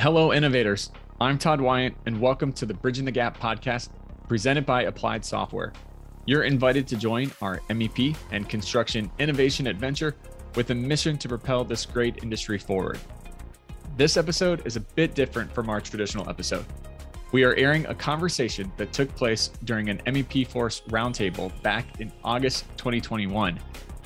Hello, innovators. I'm Todd Wyant, and welcome to the Bridging the Gap podcast presented by Applied Software. You're invited to join our MEP and construction innovation adventure with a mission to propel this great industry forward. This episode is a bit different from our traditional episode. We are airing a conversation that took place during an MEP Force roundtable back in August 2021,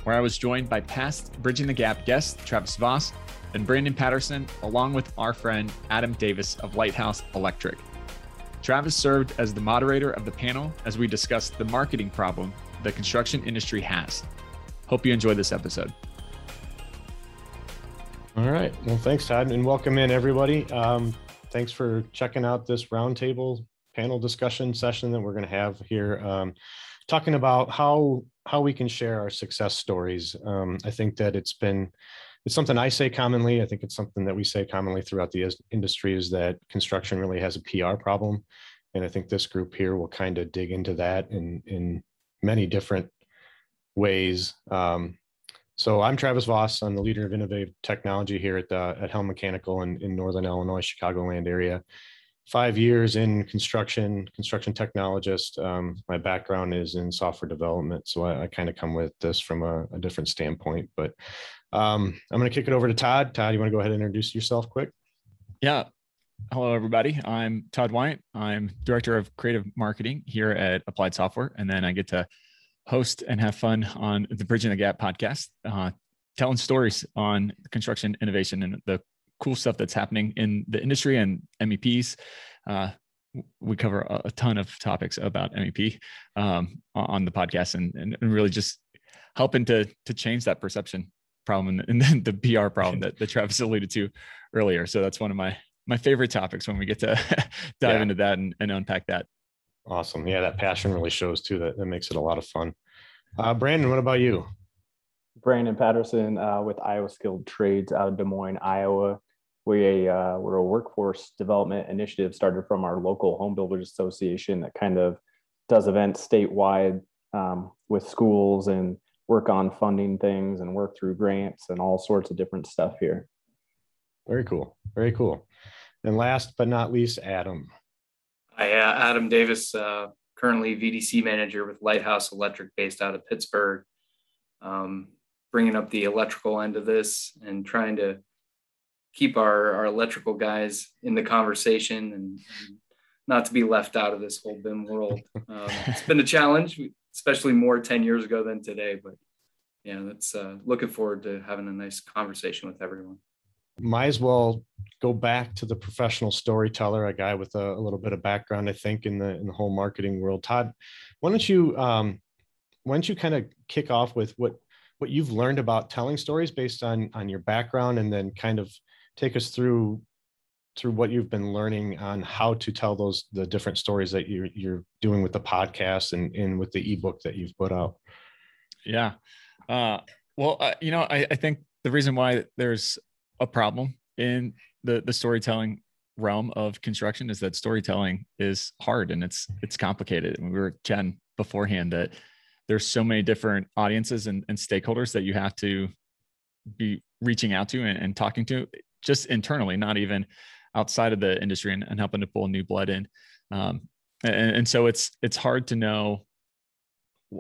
where I was joined by past Bridging the Gap guest Travis Voss and Brandon Patterson, along with our friend Adam Davis of Lighthouse Electric. Travis served as the moderator of the panel as we discussed the marketing problem the construction industry has. Hope you enjoy this episode. All right. Well, thanks, Todd, and welcome in everybody. Um, thanks for checking out this roundtable panel discussion session that we're going to have here, um, talking about how how we can share our success stories. Um, I think that it's been it's something I say commonly. I think it's something that we say commonly throughout the industry is that construction really has a PR problem, and I think this group here will kind of dig into that in in many different ways. Um, so I'm Travis Voss. I'm the leader of innovative technology here at the, at Helm Mechanical in, in Northern Illinois, Chicagoland area. Five years in construction, construction technologist. Um, my background is in software development, so I, I kind of come with this from a, a different standpoint. But um, I'm going to kick it over to Todd. Todd, you want to go ahead and introduce yourself quick? Yeah. Hello, everybody. I'm Todd Wyant. I'm director of creative marketing here at Applied Software, and then I get to host and have fun on the Bridging the Gap podcast, uh, telling stories on construction innovation and the cool stuff that's happening in the industry and MEPs. Uh, we cover a, a, ton of topics about MEP um, on the podcast and, and really just helping to to change that perception problem and, then the PR problem that, that Travis alluded to earlier. So that's one of my my favorite topics when we get to dive yeah. into that and, and unpack that. Awesome. Yeah, that passion really shows too. That, that makes it a lot of fun. Uh, Brandon, what about you? Brandon Patterson uh, with Iowa Skilled Trades out of Des Moines, Iowa. We uh, we're a workforce development initiative started from our local home builders association that kind of does events statewide um, with schools and work on funding things and work through grants and all sorts of different stuff here. Very cool. Very cool. And last but not least, Adam. Hi, uh, Adam Davis, uh, currently VDC manager with Lighthouse Electric based out of Pittsburgh. Um, bringing up the electrical end of this and trying to keep our, our electrical guys in the conversation and, and not to be left out of this whole BIM world. Um, it's been a challenge, especially more 10 years ago than today, but yeah, that's uh, looking forward to having a nice conversation with everyone might as well go back to the professional storyteller, a guy with a, a, little bit of background, I think, in the in the whole marketing world. Todd, why don't you um, why don't you kind of kick off with what what you've learned about telling stories based on on your background, and then kind of take us through through what you've been learning on how to tell those the different stories that you're you're doing with the podcast and and with the ebook that you've put out. Yeah. Uh, well, uh, you know, I, I think the reason why there's a problem in the the storytelling realm of construction is that storytelling is hard and it's it's complicated. And we were chatting beforehand that there's so many different audiences and, and stakeholders that you have to be reaching out to and, and, talking to just internally, not even outside of the industry and, and helping to pull new blood in. Um, and, and so it's it's hard to know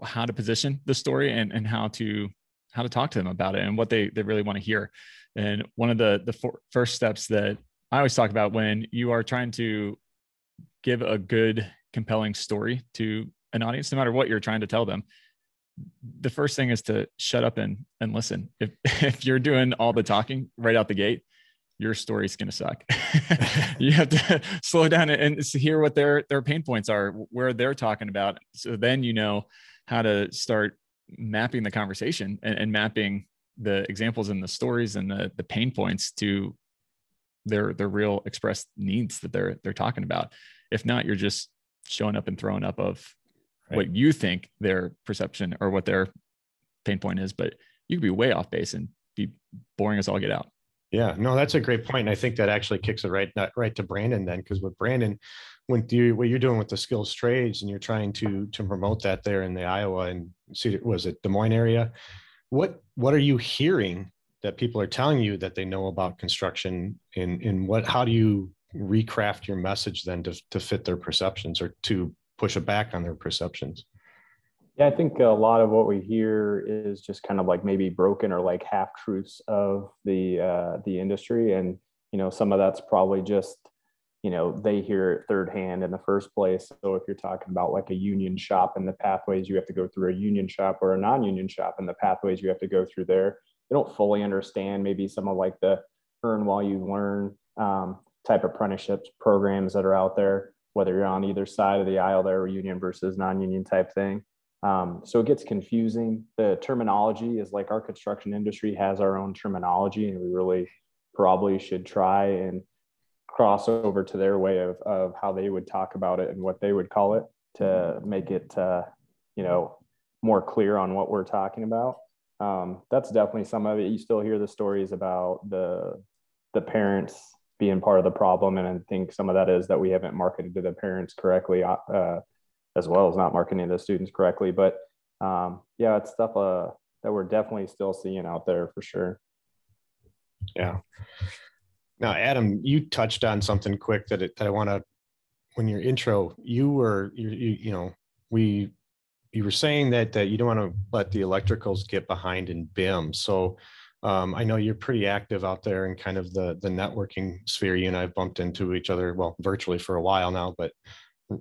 how to position the story and, and how to how to talk to them about it and what they they really want to hear. And one of the the first steps that I always talk about when you are trying to give a good, compelling story to an audience, no matter what you're trying to tell them, the first thing is to shut up and and listen. If if you're doing all the talking right out the gate, your story's to suck. you have to slow down and hear what their their pain points are, where they're talking about. So then you know how to start mapping the conversation and, and mapping the examples and the stories and the, the pain points to their their real expressed needs that they're they're talking about. If not, you're just showing up and throwing up of right. what you think their perception or what their pain point is, but you could be way off base and be boring as all get out. Yeah, no, that's a great point. And I think that actually kicks it right right to Brandon then, because with Brandon, when you what you're doing with the skills trades and you're trying to to promote that there in the Iowa and see was it Des Moines area, what what are you hearing that people are telling you that they know about construction and in what how do you recraft your message then to, to fit their perceptions or to push it back on their perceptions. Yeah i think a lot of what we hear is just kind of like maybe broken or like half truths of the uh, the industry. And you know some of that's probably just you know they hear it third hand in the first place. So if you're talking about like a union shop and the pathways you have to go through a union shop or a non-union shop and the pathways you have to go through there they don't fully understand maybe some of like the earn while you learn um, type apprenticeships programs that are out there whether you're on either side of the aisle there or union versus non-union type thing. Um, so it gets confusing. The terminology is like our construction industry has our own terminology and we really probably should try and cross over to their way of, of how they would talk about it and what they would call it to make it uh, you know more clear on what we're talking about. Um, that's definitely some of it. You still hear the stories about the the parents being part of the problem and i think some of that is that we haven't marketed to the parents correctly uh, as well as not marketing to the students correctly but um, yeah it's stuff uh, that we're definitely still seeing out there for sure yeah now, Adam, you touched on something quick that, it, that I want to. When your intro, you were you, you you know we you were saying that that you don't want to let the electricals get behind in BIM. So um, I know you're pretty active out there in kind of the the networking sphere. You and I've bumped into each other well virtually for a while now, but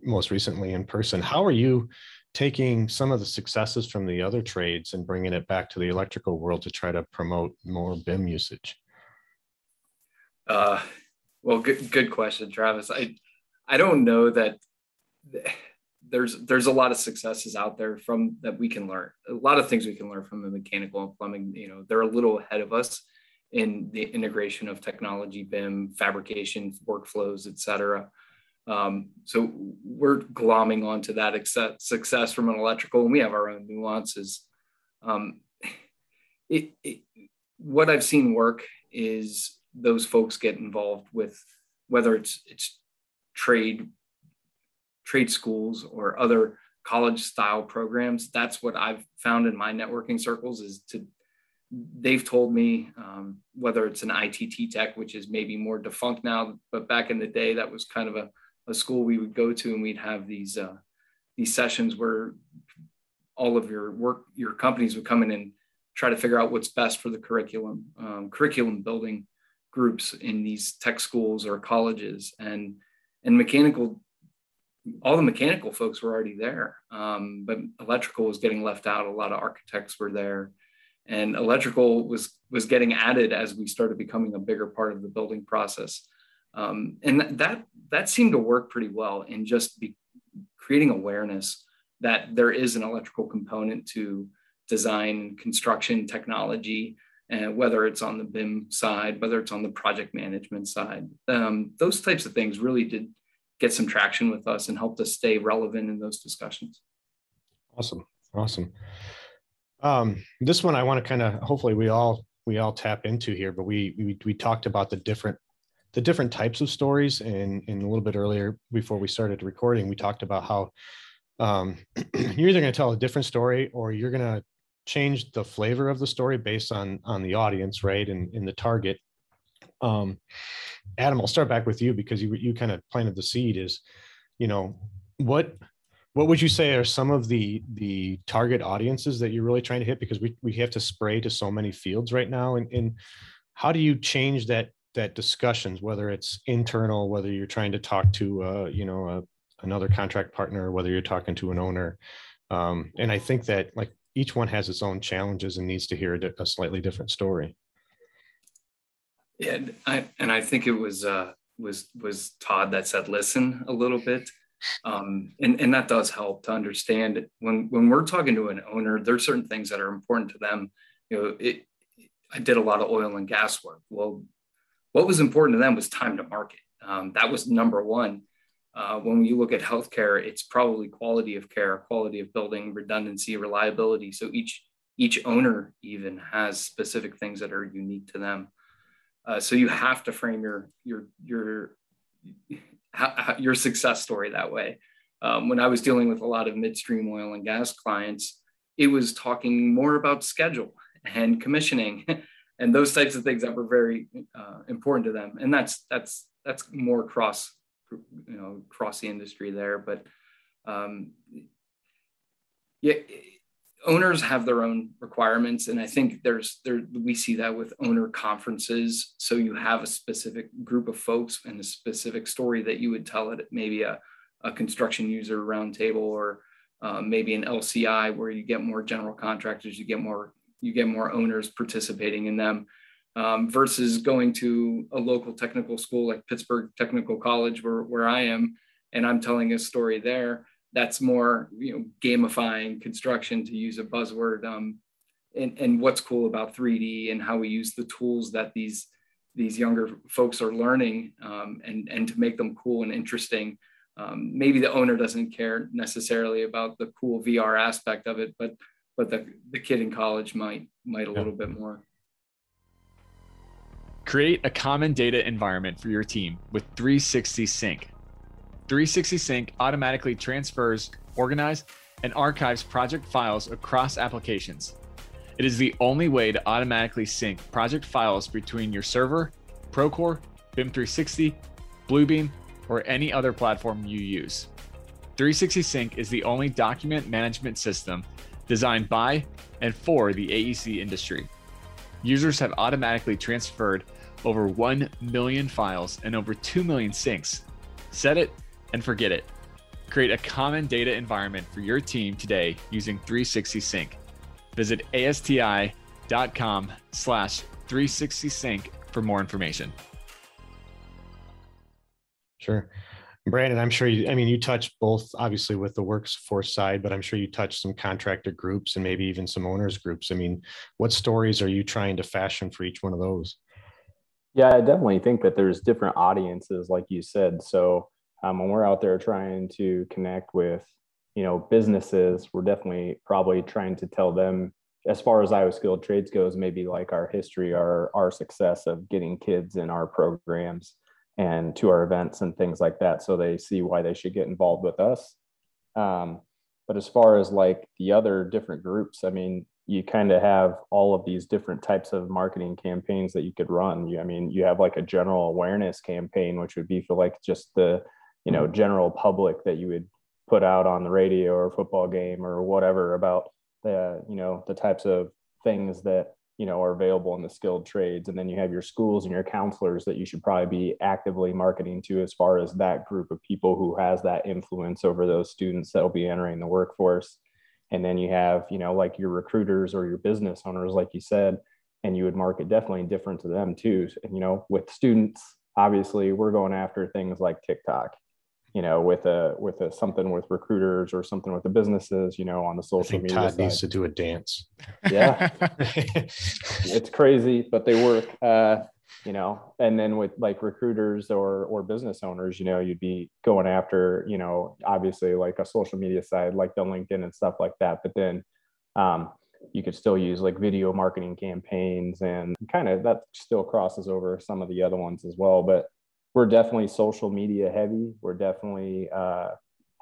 most recently in person. How are you taking some of the successes from the other trades and bringing it back to the electrical world to try to promote more BIM usage? Uh, well, good good question, Travis. I I don't know that there's there's a lot of successes out there from that we can learn. A lot of things we can learn from the mechanical and plumbing. You know, they're a little ahead of us in the integration of technology, BIM, fabrication, workflows, et cetera. Um, so we're glomming onto that success from an electrical, and we have our own nuances. Um, it, it, what I've seen work is those folks get involved with whether it's it's trade trade schools or other college style programs that's what i've found in my networking circles is to they've told me um, whether it's an itt tech which is maybe more defunct now but back in the day that was kind of a, a school we would go to and we'd have these uh, these sessions where all of your work your companies would come in and try to figure out what's best for the curriculum um, curriculum building groups in these tech schools or colleges. And and mechanical all the mechanical folks were already there um, but electrical was getting left out. A lot of architects were there. And electrical was was getting added as we started becoming a bigger part of the building process. Um, and that that seemed to work pretty well in just be creating awareness that there is an electrical component to design construction technology and whether it's on the BIM side, whether it's on the project management side. Um, those types of things really did get some traction with us and helped us stay relevant in those discussions. Awesome, awesome. Um, this one I want to kind of hopefully we all we all tap into here, but we we we talked about the different the different types of stories and and a little bit earlier before we started recording, we talked about how um, you're either going to tell a different story or you're going to change the flavor of the story based on on the audience right and in the target um adam i'll start back with you because you you kind of planted the seed is you know what what would you say are some of the the target audiences that you're really trying to hit? Because we, we have to spray to so many fields right now. And, and how do you change that that discussions whether it's internal whether you're trying to talk to uh, you know a, another contract partner whether you're talking to an owner? Um, and i think that like each one has its own challenges and needs to hear a, a slightly different story. Yeah, I, and I think it was uh, was was Todd that said listen a little bit, um, and and that does help to understand when when we're talking to an owner. There's certain things that are important to them. You know, it. I did a lot of oil and gas work. Well, what was important to them was time to market. Um, that was number one. Uh, when you look at healthcare, it's probably quality of care, quality of building, redundancy, reliability. So each each owner even has specific things that are unique to them. Uh, so you have to frame your your your your success story that way. Um, when I was dealing with a lot of midstream oil and gas clients, it was talking more about schedule and commissioning and those types of things that were very uh, important to them. And that's that's that's more cross you know across the industry there, but um, yeah owners have their own requirements and i think there's there we see that with owner conferences. So you have a specific group of folks and a specific story that you would tell at maybe a, a construction user roundtable or uh, maybe an lci where you get more general contractors you get more you get more owners participating in them um, versus going to a local technical school like pittsburgh technical college where, where i am and i'm telling a story there that's more you know gamifying construction to use a buzzword um, and, and what's cool about 3d and how we use the tools that these these younger folks are learning um, and and to make them cool and interesting. Um, maybe the owner doesn't care necessarily about the cool vr aspect of it but but the, the kid in college might might a yeah. little bit more. Create a common data environment for your team with 360 sync 360 Sync automatically transfers, organizes, and archives project files across applications. It is the only way to automatically sync project files between your server, Procore, BIM 360, Bluebeam, or any other platform you use. 360 Sync is the only document management system designed by and for the AEC industry. Users have automatically transferred over 1 million files and over 2 million syncs. Set it and forget it. Create a common data environment for your team today using 360 Sync. Visit asti.com slash 360 Sync for more information. Sure. Brandon, I'm sure you, I mean, you touched both obviously with the workforce side, but I'm sure you touched some contractor groups and maybe even some owners groups. I mean, what stories are you trying to fashion for each one of those? Yeah, I definitely think that there's different audiences, like you said. So um, when we're out there trying to connect with you know businesses we're definitely probably trying to tell them as far as iowa skilled trades goes maybe like our history our our success of getting kids in our programs and to our events and things like that. So they see why they should get involved with us. Um, but as far as like the other different groups i mean you kind of have all of these different types of marketing campaigns that you could run. You, i mean you have like a general awareness campaign which would be for like just the you know general public that you would put out on the radio or football game or whatever about the you know the types of things that you know are available in the skilled trades. And then you have your schools and your counselors that you should probably be actively marketing to as far as that group of people who has that influence over those students that will be entering the workforce. And then you have you know like your recruiters or your business owners like you said and you would market definitely different to them too. And you know with students obviously we're going after things like tiktok you know, with a with a something with recruiters or something with the businesses, you know, on the social media. Todd side. needs to do a dance. Yeah, it's crazy, but they work. Uh, you know, and then with like recruiters or or business owners, you know, you'd be going after, you know, obviously like a social media side, like the LinkedIn and stuff like that. But then um, you could still use like video marketing campaigns and kind of that still crosses over some of the other ones as well. But we're definitely social media heavy. We're definitely uh,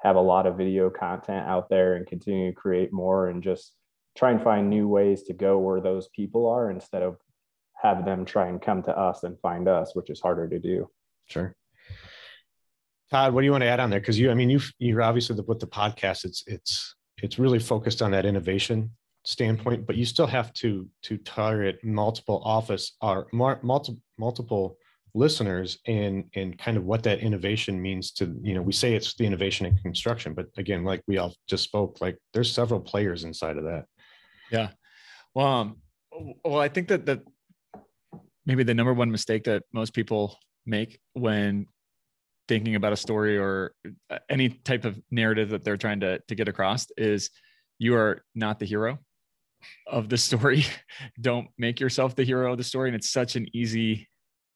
have a lot of video content out there and continue to create more and just try and find new ways to go where those people are instead of have them try and come to us and find us, which is harder to do. Sure. Todd, what do you want to add on there? Because you, I mean, you you're obviously the, with the podcast, it's it's it's really focused on that innovation standpoint, but you still have to to target multiple office or multiple multiple listeners and and kind of what that innovation means to you know we say it's the innovation in construction but again like we all just spoke like there's several players inside of that. Yeah. Well um, well i think that that maybe the number one mistake that most people make when thinking about a story or uh, any type of narrative that they're trying to, to get across is you are not the hero of the story. Don't make yourself the hero of the story. And it's such an easy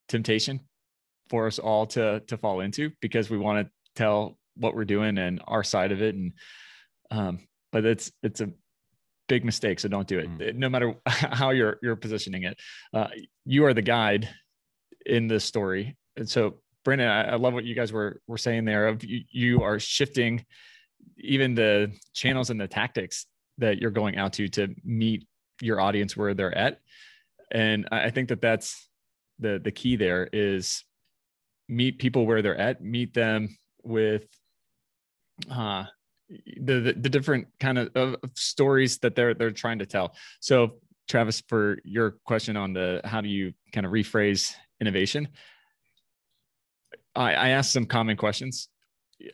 temptation for us all to to fall into because we want to tell what we're doing and our side of it. And um but it's it's a big mistake. So don't do it. Mm. no matter how you're you're positioning it uh, you are the guide in this story. And so Brandon, I, I love what you guys were were saying there of you, you are shifting even the channels and the tactics that you're going out to to meet your audience where they're at. And I think that that's the the key there is meet people where they're at, meet them with uh the, the, the different kind of, of stories that they're they're trying to tell. So Travis, for your question on the how do you kind of rephrase innovation, I, I asked some common questions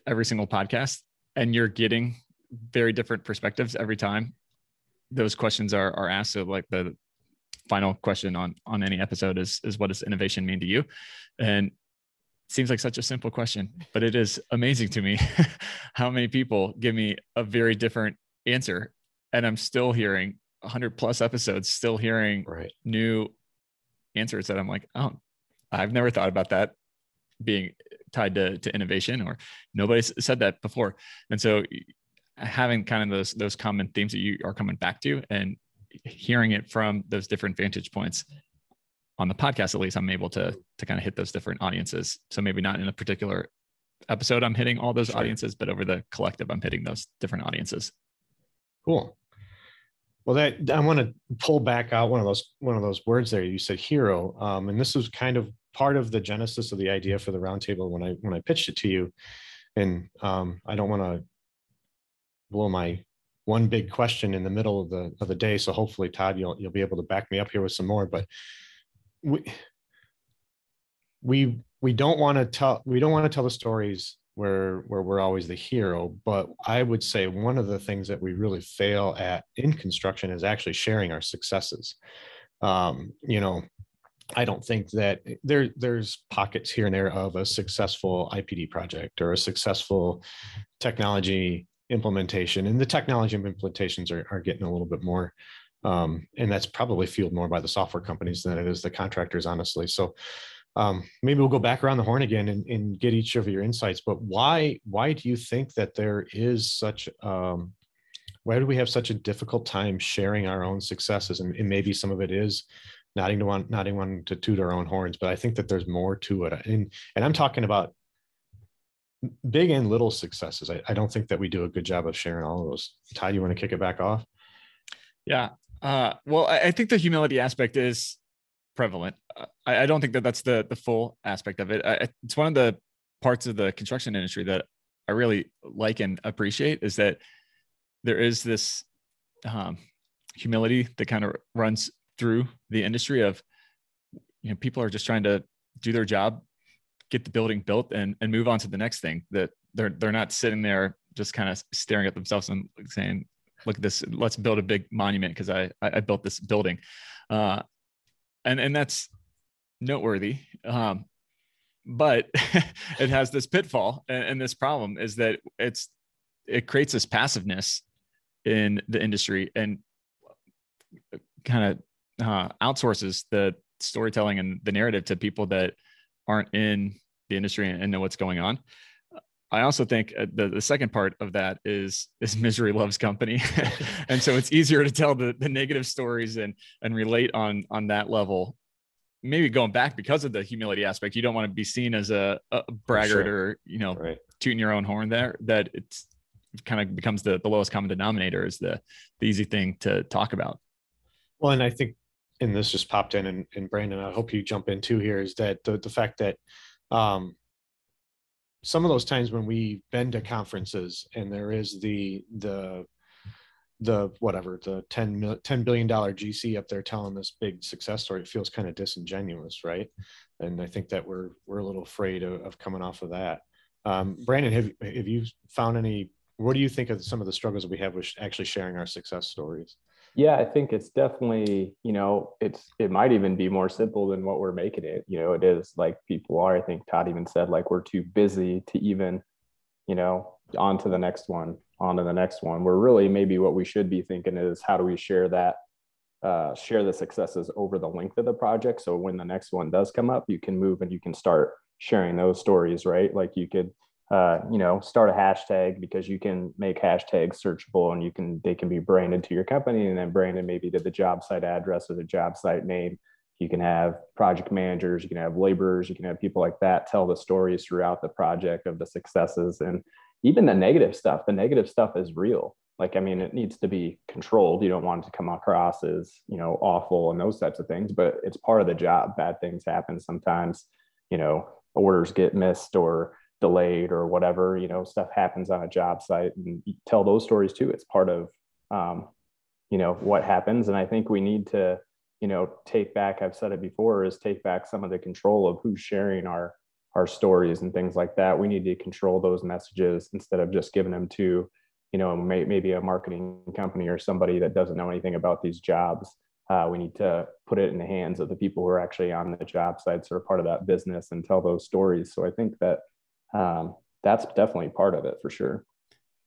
every single podcast, and you're getting very different perspectives every time those questions are are asked. So like the final question on on any episode is is what does innovation mean to you? And seems like such a simple question, but it is amazing to me how many people give me a very different answer. And I'm still hearing 100 plus episodes, still hearing right. new answers that I'm like, oh, I've never thought about that being tied to, to innovation or nobody's said that before. And so having kind of those those common themes that you are coming back to and hearing it from those different vantage points. On the podcast at least i'm able to to kind of hit those different audiences. So maybe not in a particular episode i'm hitting all those sure. audiences but over the collective i'm hitting those different audiences. Cool. Well that i want to pull back out one of those one of those words there. You said hero um, and this was kind of part of the genesis of the idea for the roundtable when i when i pitched it to you. And um, i don't want to blow my one big question in the middle of the of the day. So hopefully, Todd, you'll you'll be able to back me up here with some more. But we we we don't want to tell we don't want to tell the stories where where we're always the hero. But I would say one of the things that we really fail at in construction is actually sharing our successes. Um, you know, I don't think that there there's pockets here and there of a successful IPD project or a successful technology implementation and the technology implementations are, are getting a little bit more um, and that's probably fueled more by the software companies than it is the contractors honestly. So um, maybe we'll go back around the horn again and, and, get each of your insights but why why do you think that there is such um, why do we have such a difficult time sharing our own successes? And, and maybe some of it is even want not even wanting to toot our own horns but i think that there's more to it. And and i'm talking about big and little successes. I, I, don't think that we do a good job of sharing all of those. Ty, you want to kick it back off? Yeah. Uh, well, I, I, think the humility aspect is prevalent. Uh, I, I, don't think that that's the the full aspect of it. it's one of the parts of the construction industry that I really like and appreciate is that there is this um, humility that kind of runs through the industry of you know people are just trying to do their job get the building built and and move on to the next thing that they're they're not sitting there just kind of staring at themselves and saying look at this let's build a big monument because I, I built this building. Uh and and that's noteworthy um but it has this pitfall and, and this problem is that it's it creates this passiveness in the industry and kind of uh, outsources the storytelling and the narrative to people that aren't in the industry and know what's going on. I also think uh, the, the second part of that is is misery loves company, and so it's easier to tell the, the negative stories and and relate on on that level. Maybe going back because of the humility aspect, you don't want to be seen as a, a braggart sure. or you know right. tooting your own horn there. That it's kind of becomes the, the lowest common denominator is the the easy thing to talk about. Well, and I think, and this just popped in, and, and Brandon, I hope you jump in too here, is that the the fact that um, some of those times when we've been to conferences and there is the the the whatever the 10 10 billion dollar gc up there telling this big success story it feels kind of disingenuous right? And i think that we're we're a little afraid of, of coming off of that. Um, brandon have, have you found any what do you think of some of the struggles that we have with actually sharing our success stories yeah, I think it's definitely, you know, it's it might even be more simple than what we're making it. You know, it is like people are. I think Todd even said like we're too busy to even, you know, on to the next one, on to the next one. We're really maybe what we should be thinking is how do we share that, uh, share the successes over the length of the project. So when the next one does come up, you can move and you can start sharing those stories, right? Like you could uh, you know, start a hashtag because you can make hashtags searchable and you can they can be branded to your company and then branded maybe to the job site address or the job site name. You can have project managers, you can have laborers, you can have people like that tell the stories throughout the project of the successes and even the negative stuff. The negative stuff is real. like i mean it needs to be controlled you don't want it to come across as you know awful and those types of things but it's part of the job bad things happen sometimes you know orders get missed or delayed or whatever you know stuff happens on a job site and tell those stories too. It's part of um, you know what happens. And i think we need to you know take back i've said it before is take back some of the control of who's sharing our our stories and things like that. We need to control those messages instead of just giving them to you know may, maybe a marketing company or somebody that doesn't know anything about these jobs. Uh, we need to put it in the hands of the people who are actually on the job sites or part of that business and tell those stories. So i think that um, that's definitely part of it for sure.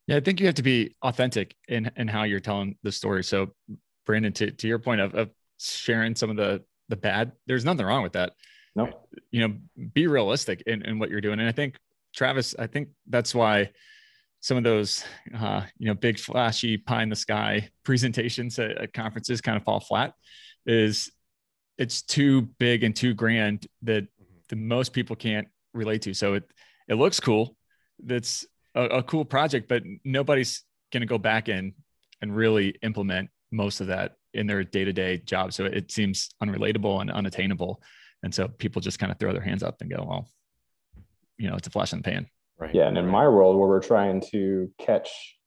Yeah, I think you have to be authentic in in how you're telling the story. So, Brandon, to, to your point of, of sharing some of the the bad, there's nothing wrong with that. No, you know, be realistic in, in what you're doing. And I think Travis, I think that's why some of those, uh, you know, big flashy pie in the sky presentations at, at conferences kind of fall flat. Is it's too big and too grand that mm-hmm. the most people can't relate to. So it it looks cool. That's a, a cool project, but nobody's going to go back in and really implement most of that in their day-to-day job. So it seems unrelatable and unattainable. And so people just kind of throw their hands up and go, well, you know, it's a flash in the pan. Right. Yeah. And in my world where we're trying to catch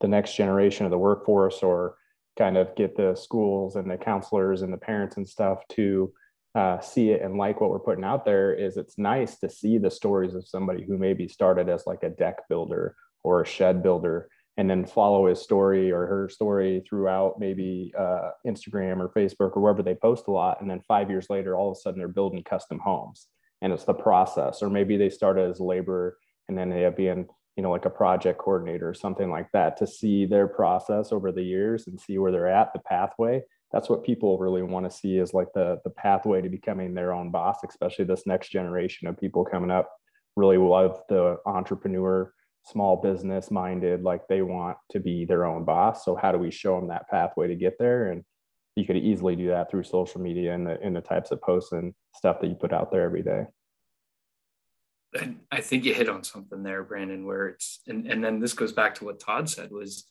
the next generation of the workforce or kind of get the schools and the counselors and the parents and stuff to uh, see it and like what we're putting out there is it's nice to see the stories of somebody who maybe started as like a deck builder or a shed builder and then follow his story or her story throughout maybe uh, Instagram or Facebook or wherever they post a lot. And then five years later, all of a sudden they're building custom homes and it's the process. Or maybe they started as a laborer and then they end up being, you know, like a project coordinator or something like that to see their process over the years and see where they're at, the pathway that's what people really want to see is like the the pathway to becoming their own boss especially this next generation of people coming up. Really love the entrepreneur small business minded like they want to be their own boss. So how do we show them that pathway to get there? And you could easily do that through social media and the, and the types of posts and stuff that you put out there every day. I think you hit on something there, Brandon, where it's and, and then this goes back to what Todd said was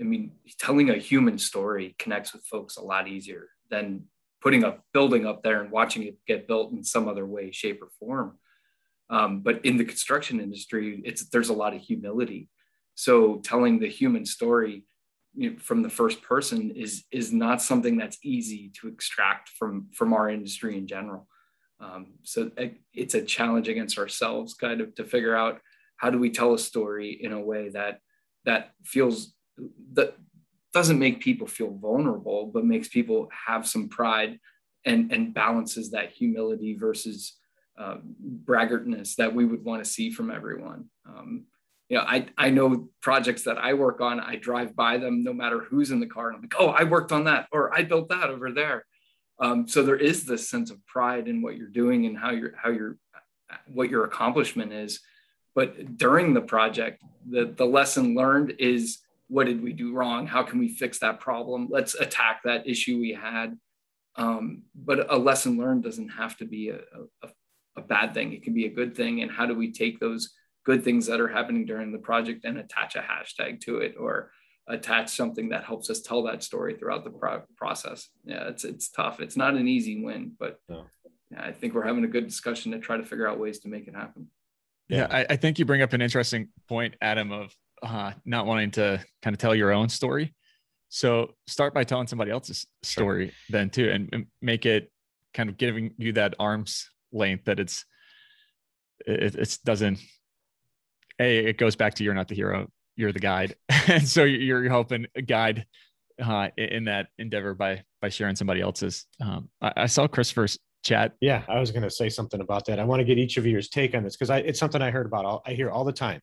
I mean, telling a human story connects with folks a lot easier than putting a building up there and watching it get built in some other way, shape, or form. Um, but in the construction industry, it's there's a lot of humility. So telling the human story you know, from the first person is is not something that's easy to extract from from our industry in general. Um, so it's a challenge against ourselves, kind of, to figure out how do we tell a story in a way that that feels that doesn't make people feel vulnerable, but makes people have some pride and, and balances that humility versus uh, braggartness that we would want to see from everyone. Um, you know, I, I know projects that I work on, I drive by them no matter who's in the car. And I'm like, oh, I worked on that, or I built that over there. Um, so there is this sense of pride in what you're doing and how you're, how you're, what your accomplishment is. But during the project, the, the lesson learned is what did we do wrong? How can we fix that problem? Let's attack that issue we had. Um, but a lesson learned doesn't have to be a, a, a bad thing. It can be a good thing. And how do we take those good things that are happening during the project and attach a hashtag to it or attach something that helps us tell that story throughout the pro- process. Yeah, it's it's tough. It's not an easy win, but no. yeah, I think we're having a good discussion to try to figure out ways to make it happen. Yeah, I, I think you bring up an interesting point, Adam, of uh, not wanting to kind of tell your own story. So start by telling somebody else's story sure. then too, and, and, make it kind of giving you that arm's length that it's it, it doesn't a it goes back to you're not the hero you're the guide and so you're helping a guide uh, in that endeavor by by sharing somebody else's um, I, I, saw christopher's chat yeah i was going to say something about that i want to get each of yours take on this because it's something i heard about all, i hear all the time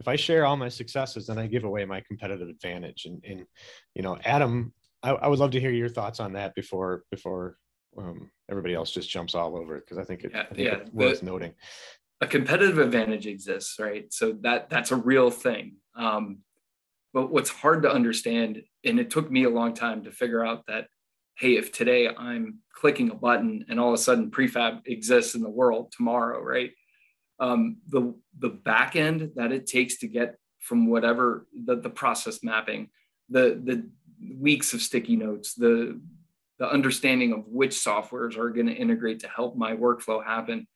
if I share all my successes, then I give away my competitive advantage. And, and you know, Adam, I, I would love to hear your thoughts on that before before um, everybody else just jumps all over it because I think, it, yeah, I think yeah. it's worth the, noting. A competitive advantage exists, right? So that that's a real thing. Um, but what's hard to understand, and it took me a long time to figure out that, hey, if today I'm clicking a button and all of a sudden prefab exists in the world tomorrow, right? Um, the the back end that it takes to get from whatever the, the process mapping the the weeks of sticky notes, the the understanding of which softwares are going to integrate to help my workflow happen.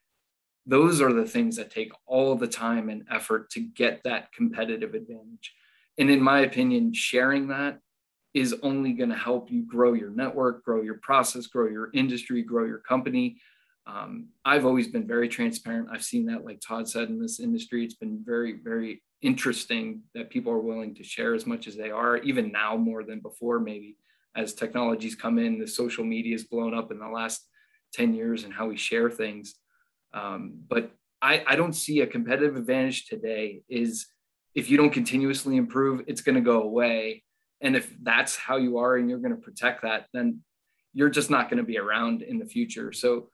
Those are the things that take all the time and effort to get that competitive advantage. And in my opinion, sharing that is only going to help you grow your network, grow your process, grow your industry, grow your company. Um, I've always been very transparent. I've seen that, like Todd said, in this industry, it's been very, very interesting that people are willing to share as much as they are, even now more than before, maybe as technologies come in, the social media has blown up in the last 10 years and how we share things. Um, but I, I don't see a competitive advantage today is if you don't continuously improve, it's going to go away. And if that's how you are and you're going to protect that, then you're just not going to be around in the future. So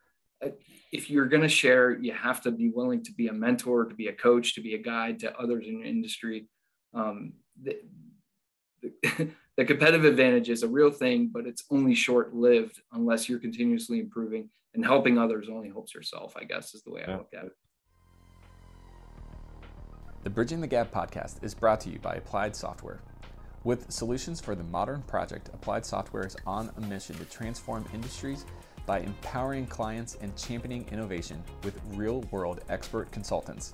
if you're going to share, you have to be willing to be a mentor, to be a coach, to be a guide to others in your industry. Um, the, the, the competitive advantage is a real thing, but it's only short lived unless you're continuously improving and helping others only helps yourself, I guess, is the way I look at it. The Bridging the Gap podcast is brought to you by Applied Software. With solutions for the modern project, Applied Software is on a mission to transform industries by empowering clients and championing innovation with real world expert consultants.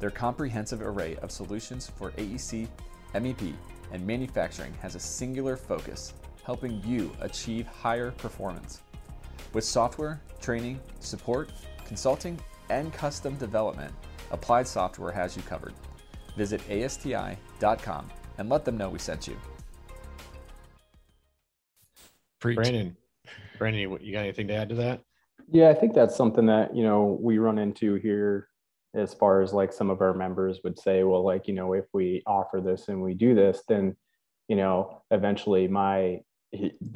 Their comprehensive array of solutions for AEC, MEP, and manufacturing has a singular focus, helping you achieve higher performance. With software, training, support, consulting, and custom development, Applied Software has you covered. Visit ASTI.com and let them know we sent you. Preach. Brandon, Brandon, you got anything to add to that? Yeah, I think that's something that, you know, we run into here as far as like some of our members would say, well, like, you know, if we offer this and we do this, then, you know, eventually my,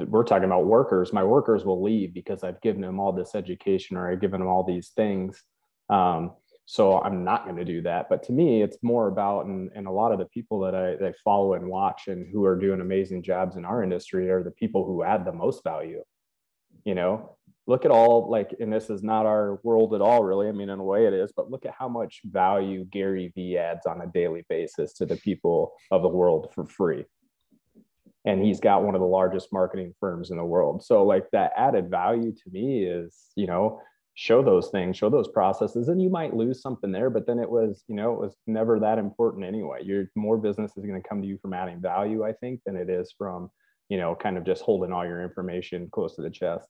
we're talking about workers, my workers will leave because I've given them all this education or I've given them all these things. Um, so I'm not going to do that. But to me, it's more about, and, and a lot of the people that I, follow and watch and who are doing amazing jobs in our industry are the people who add the most value you know look at all like and this is not our world at all really. I mean in a way it is but look at how much value gary vee adds on a daily basis to the people of the world for free. And he's got one of the largest marketing firms in the world. So like that added value to me is you know show those things show those processes and you might lose something there but then it was you know it was never that important anyway. Your more business is going to come to you from adding value i think than it is from you know, kind of just holding all your information close to the chest.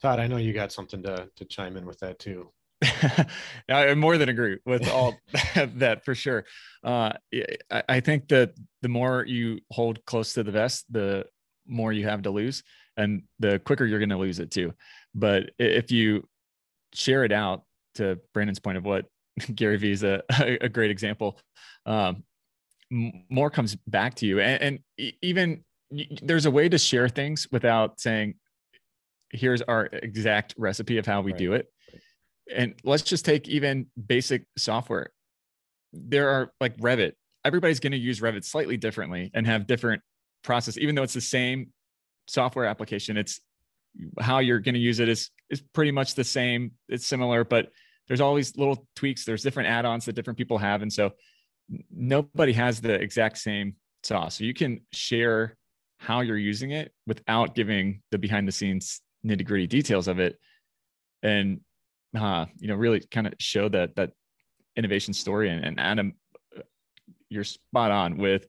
Todd, I know you got something to to chime in with that too. I more than agree with all that for sure. Uh, I think that the more you hold close to the vest, the more you have to lose, and the quicker you're going to lose it too. But if you share it out, to Brandon's point of what Gary Vee is a, a great example. Um, more comes back to you. And, and even there's a way to share things without saying here's our exact recipe of how we right. do it. And let's just take even basic software. There are like revit. Everybody's going to use revit slightly differently and have different process even though it's the same software application it's how you're going to use it is is pretty much the same. It's similar but there's all these little tweaks there's different add-ons that different people have and so nobody has the exact same sauce. So you can share how you're using it without giving the behind the scenes nitty gritty details of it. And, uh, you know, really kind of show that, that innovation story and, and Adam, you're spot on with,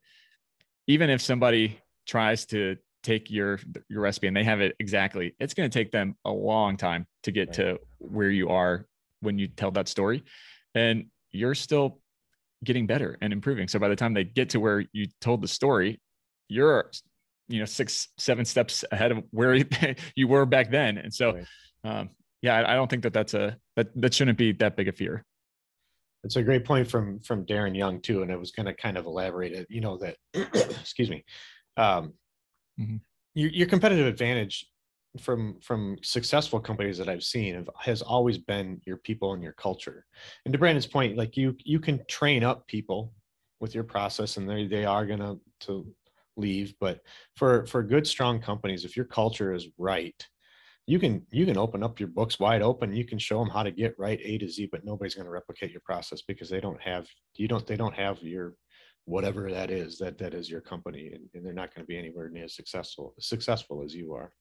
even if somebody tries to take your, your recipe and they have it exactly, it's going to take them a long time to get right. to where you are when you tell that story. And you're still getting better and improving. So by the time they get to where you told the story, you're, you know, six, seven steps ahead of where you were back then. And so, right. um, yeah, I, I don't think that that's a, that, that shouldn't be that big a fear. It's a great point from, from Darren Young too. And I was going to kind of elaborate it, you know, that, excuse me, um, mm-hmm. your, your competitive advantage from from successful companies that I've seen have, has always been your people and your culture. And to Brandon's point, like you you can train up people with your process, and they they are gonna to leave. But for for good strong companies, if your culture is right, you can you can open up your books wide open. You can show them how to get right A to Z, but nobody's to replicate your process because they don't have you don't they don't have your whatever that is that that is your company and, and they're not going to be anywhere near as successful successful as you are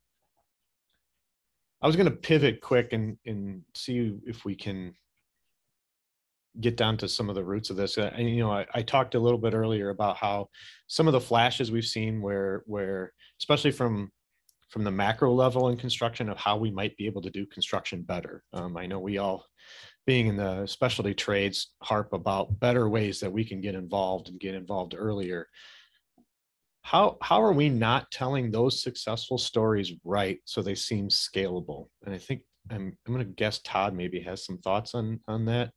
i was going to pivot quick and and see if we can get down to some of the roots of this. And you know I, I talked a little bit earlier about how some of the flashes we've seen where where especially from from the macro level in construction of how we might be able to do construction better. Um, i know we all being in the specialty trades harp about better ways that we can get involved and get involved earlier how how are we not telling those successful stories right so they seem scalable? And i think i'm i'm going to guess todd maybe has some thoughts on on that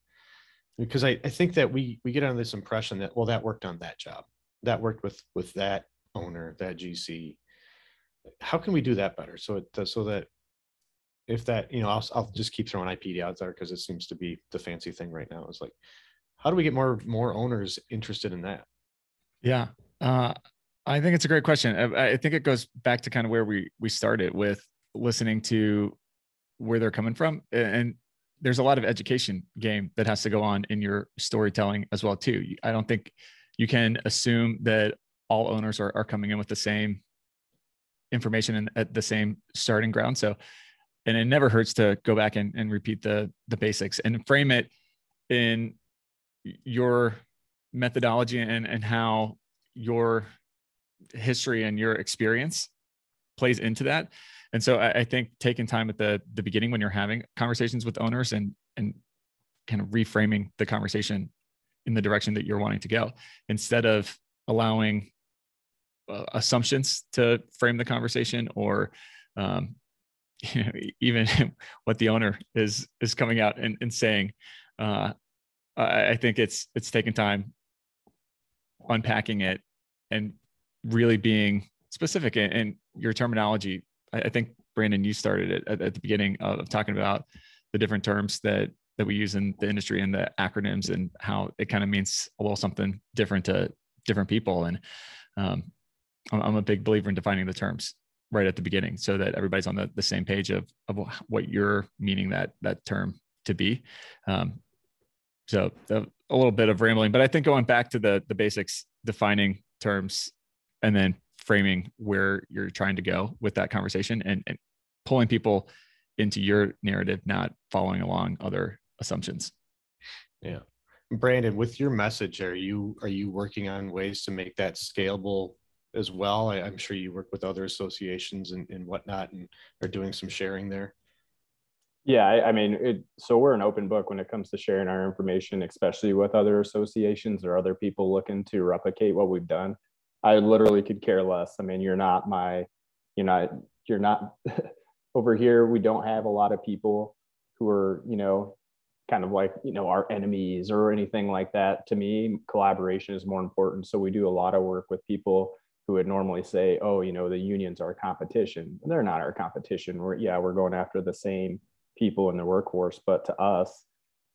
because I, I think that we we get under this impression that well that worked on that job that worked with with that owner that gc how can we do that better? So it so that if that you know I'll, I'll just keep throwing ipd out there because it seems to be the fancy thing right now is like how do we get more more owners interested in that? Yeah uh, i think it's a great question. I, I think it goes back to kind of where we we started with listening to where they're coming from. And there's a lot of education game that has to go on in your storytelling as well too. I don't think you can assume that all owners are, are coming in with the same information and at the same starting ground. So and it never hurts to go back and, and repeat the the basics and frame it in your methodology and and how your history and your experience plays into that. And so I, I, think taking time at the the beginning when you're having conversations with owners and and kind of reframing the conversation in the direction that you're wanting to go instead of allowing uh, assumptions to frame the conversation or um, you know even what the owner is is coming out and, and saying uh, I, I think it's it's taking time unpacking it and really being specific in, in your terminology I, think Brandon, you started it at, at the beginning of talking about the different terms that that we use in the industry and the acronyms and how it kind of means a little something different to different people. And um, I'm a big believer in defining the terms right at the beginning so that everybody's on the, the same page of, of what you're meaning that that term to be. Um, so a little bit of rambling, but I think going back to the the basics, defining terms, and then framing where you're trying to go with that conversation and, and pulling people into your narrative, not following along other assumptions. Yeah. Brandon, with your message, are you are you working on ways to make that scalable as well? I, am sure you work with other associations and, and whatnot and are doing some sharing there. Yeah, I, I mean, it, so we're an open book when it comes to sharing our information, especially with other associations or other people looking to replicate what we've done. I literally could care less. I mean, you're not my, you're not, you're not over here. We don't have a lot of people who are, you know, kind of like, you know, our enemies or anything like that. To me, collaboration is more important. So we do a lot of work with people who would normally say, oh, you know, the unions are competition. They're not our competition. We're, yeah, we're going after the same people in the workforce, but to us,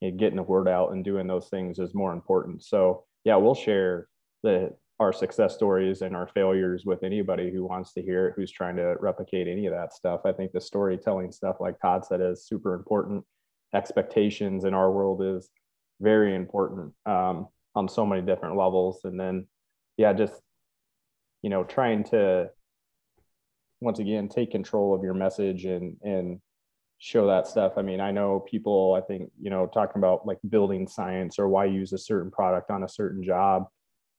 you know, getting the word out and doing those things is more important. So yeah, we'll share the our success stories and our failures with anybody who wants to hear it, who's trying to replicate any of that stuff. I think the storytelling stuff, like Todd said, is super important. Expectations in our world is very important um, on so many different levels. And then, yeah, just, you know, trying to, once again, take control of your message and, and, show that stuff. I mean, I know people, I think, you know, talking about like building science or why use a certain product on a certain job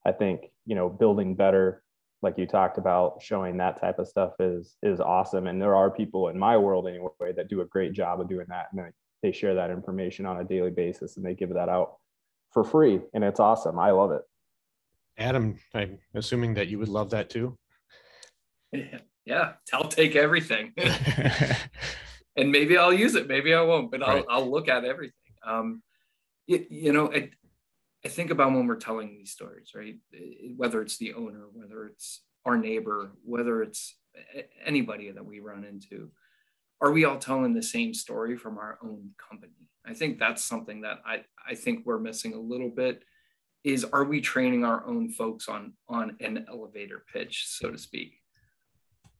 I think you know building better, like you talked about, showing that type of stuff is is awesome. And there are people in my world anyway that do a great job of doing that, and they share that information on a daily basis, and they give that out for free, and it's awesome. I love it. Adam, I'm assuming that you would love that too. Yeah, I'll take everything. and maybe I'll use it, maybe I won't, but I'll, right. I'll look at everything. Um, you, you know, it, I think about when we're telling these stories, right? Whether it's the owner, whether it's our neighbor, whether it's anybody that we run into, are we all telling the same story from our own company? I think that's something that I, I think we're missing a little bit is are we training our own folks on on an elevator pitch, so to speak?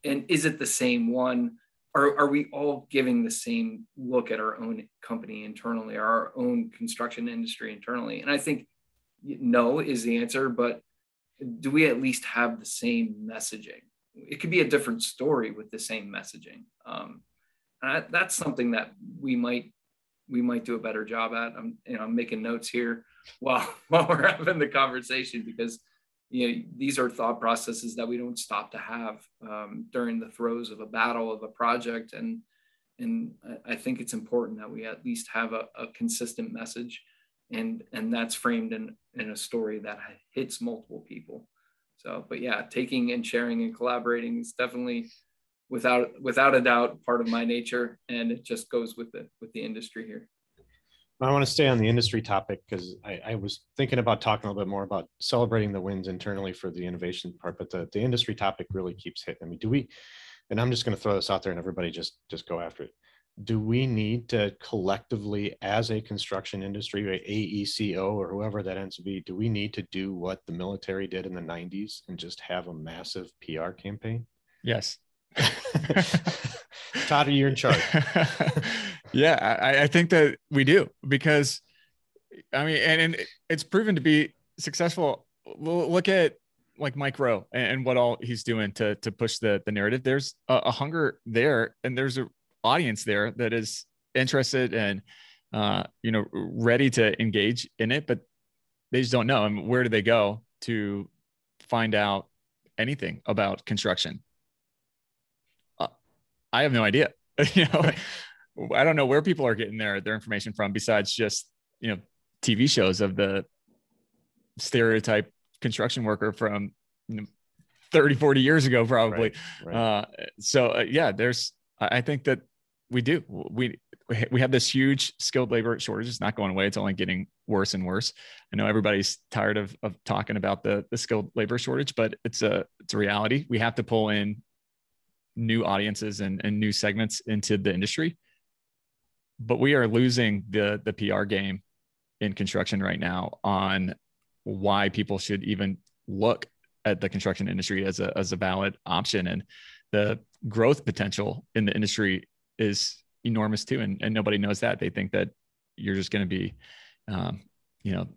And is it the same one? Are, are we all giving the same look at our own company internally, our own construction industry internally? And I think no is the answer, but do we at least have the same messaging? It could be a different story with the same messaging. Um, and that's something that we might we might do a better job at. I'm you know I'm making notes here while while we're having the conversation because you know these are thought processes that we don't stop to have um, during the throes of a battle of a project and and I think it's important that we at least have a, a consistent message and and that's framed in in a story that hits multiple people so but yeah taking and sharing and collaborating is definitely without without a doubt part of my nature and it just goes with the with the industry here I want to stay on the industry topic because I, I, was thinking about talking a little bit more about celebrating the wins internally for the innovation part, but the, the industry topic really keeps hitting. I mean, do we, and I'm just going to throw this out there and everybody just, just go after it. Do we need to collectively as a construction industry, AECO or whoever that ends to be, do we need to do what the military did in the 90s and just have a massive PR campaign? Yes. Todd, you're in charge. yeah, I, I, think that we do because, I mean, and, and it's proven to be successful. Look at like Mike Rowe and, what all he's doing to to push the the narrative. There's a, a hunger there, and there's an audience there that is interested and uh, you know ready to engage in it, but they just don't know. I mean, where do they go to find out anything about construction? I have no idea. you know, I don't know where people are getting their their information from besides just you know TV shows of the stereotype construction worker from you know, 30 40 years ago probably right, right. Uh, so uh, yeah there's i think that we do. We we have this huge skilled labor shortage. It's not going away. It's only getting worse and worse. I know everybody's tired of, of talking about the, the skilled labor shortage but it's a it's a reality. We have to pull in new audiences and, and new segments into the industry. But we are losing the the PR game in construction right now on why people should even look at the construction industry as a as a valid option. And the growth potential in the industry is enormous too and, and nobody knows that they think that you're just going to be um, you know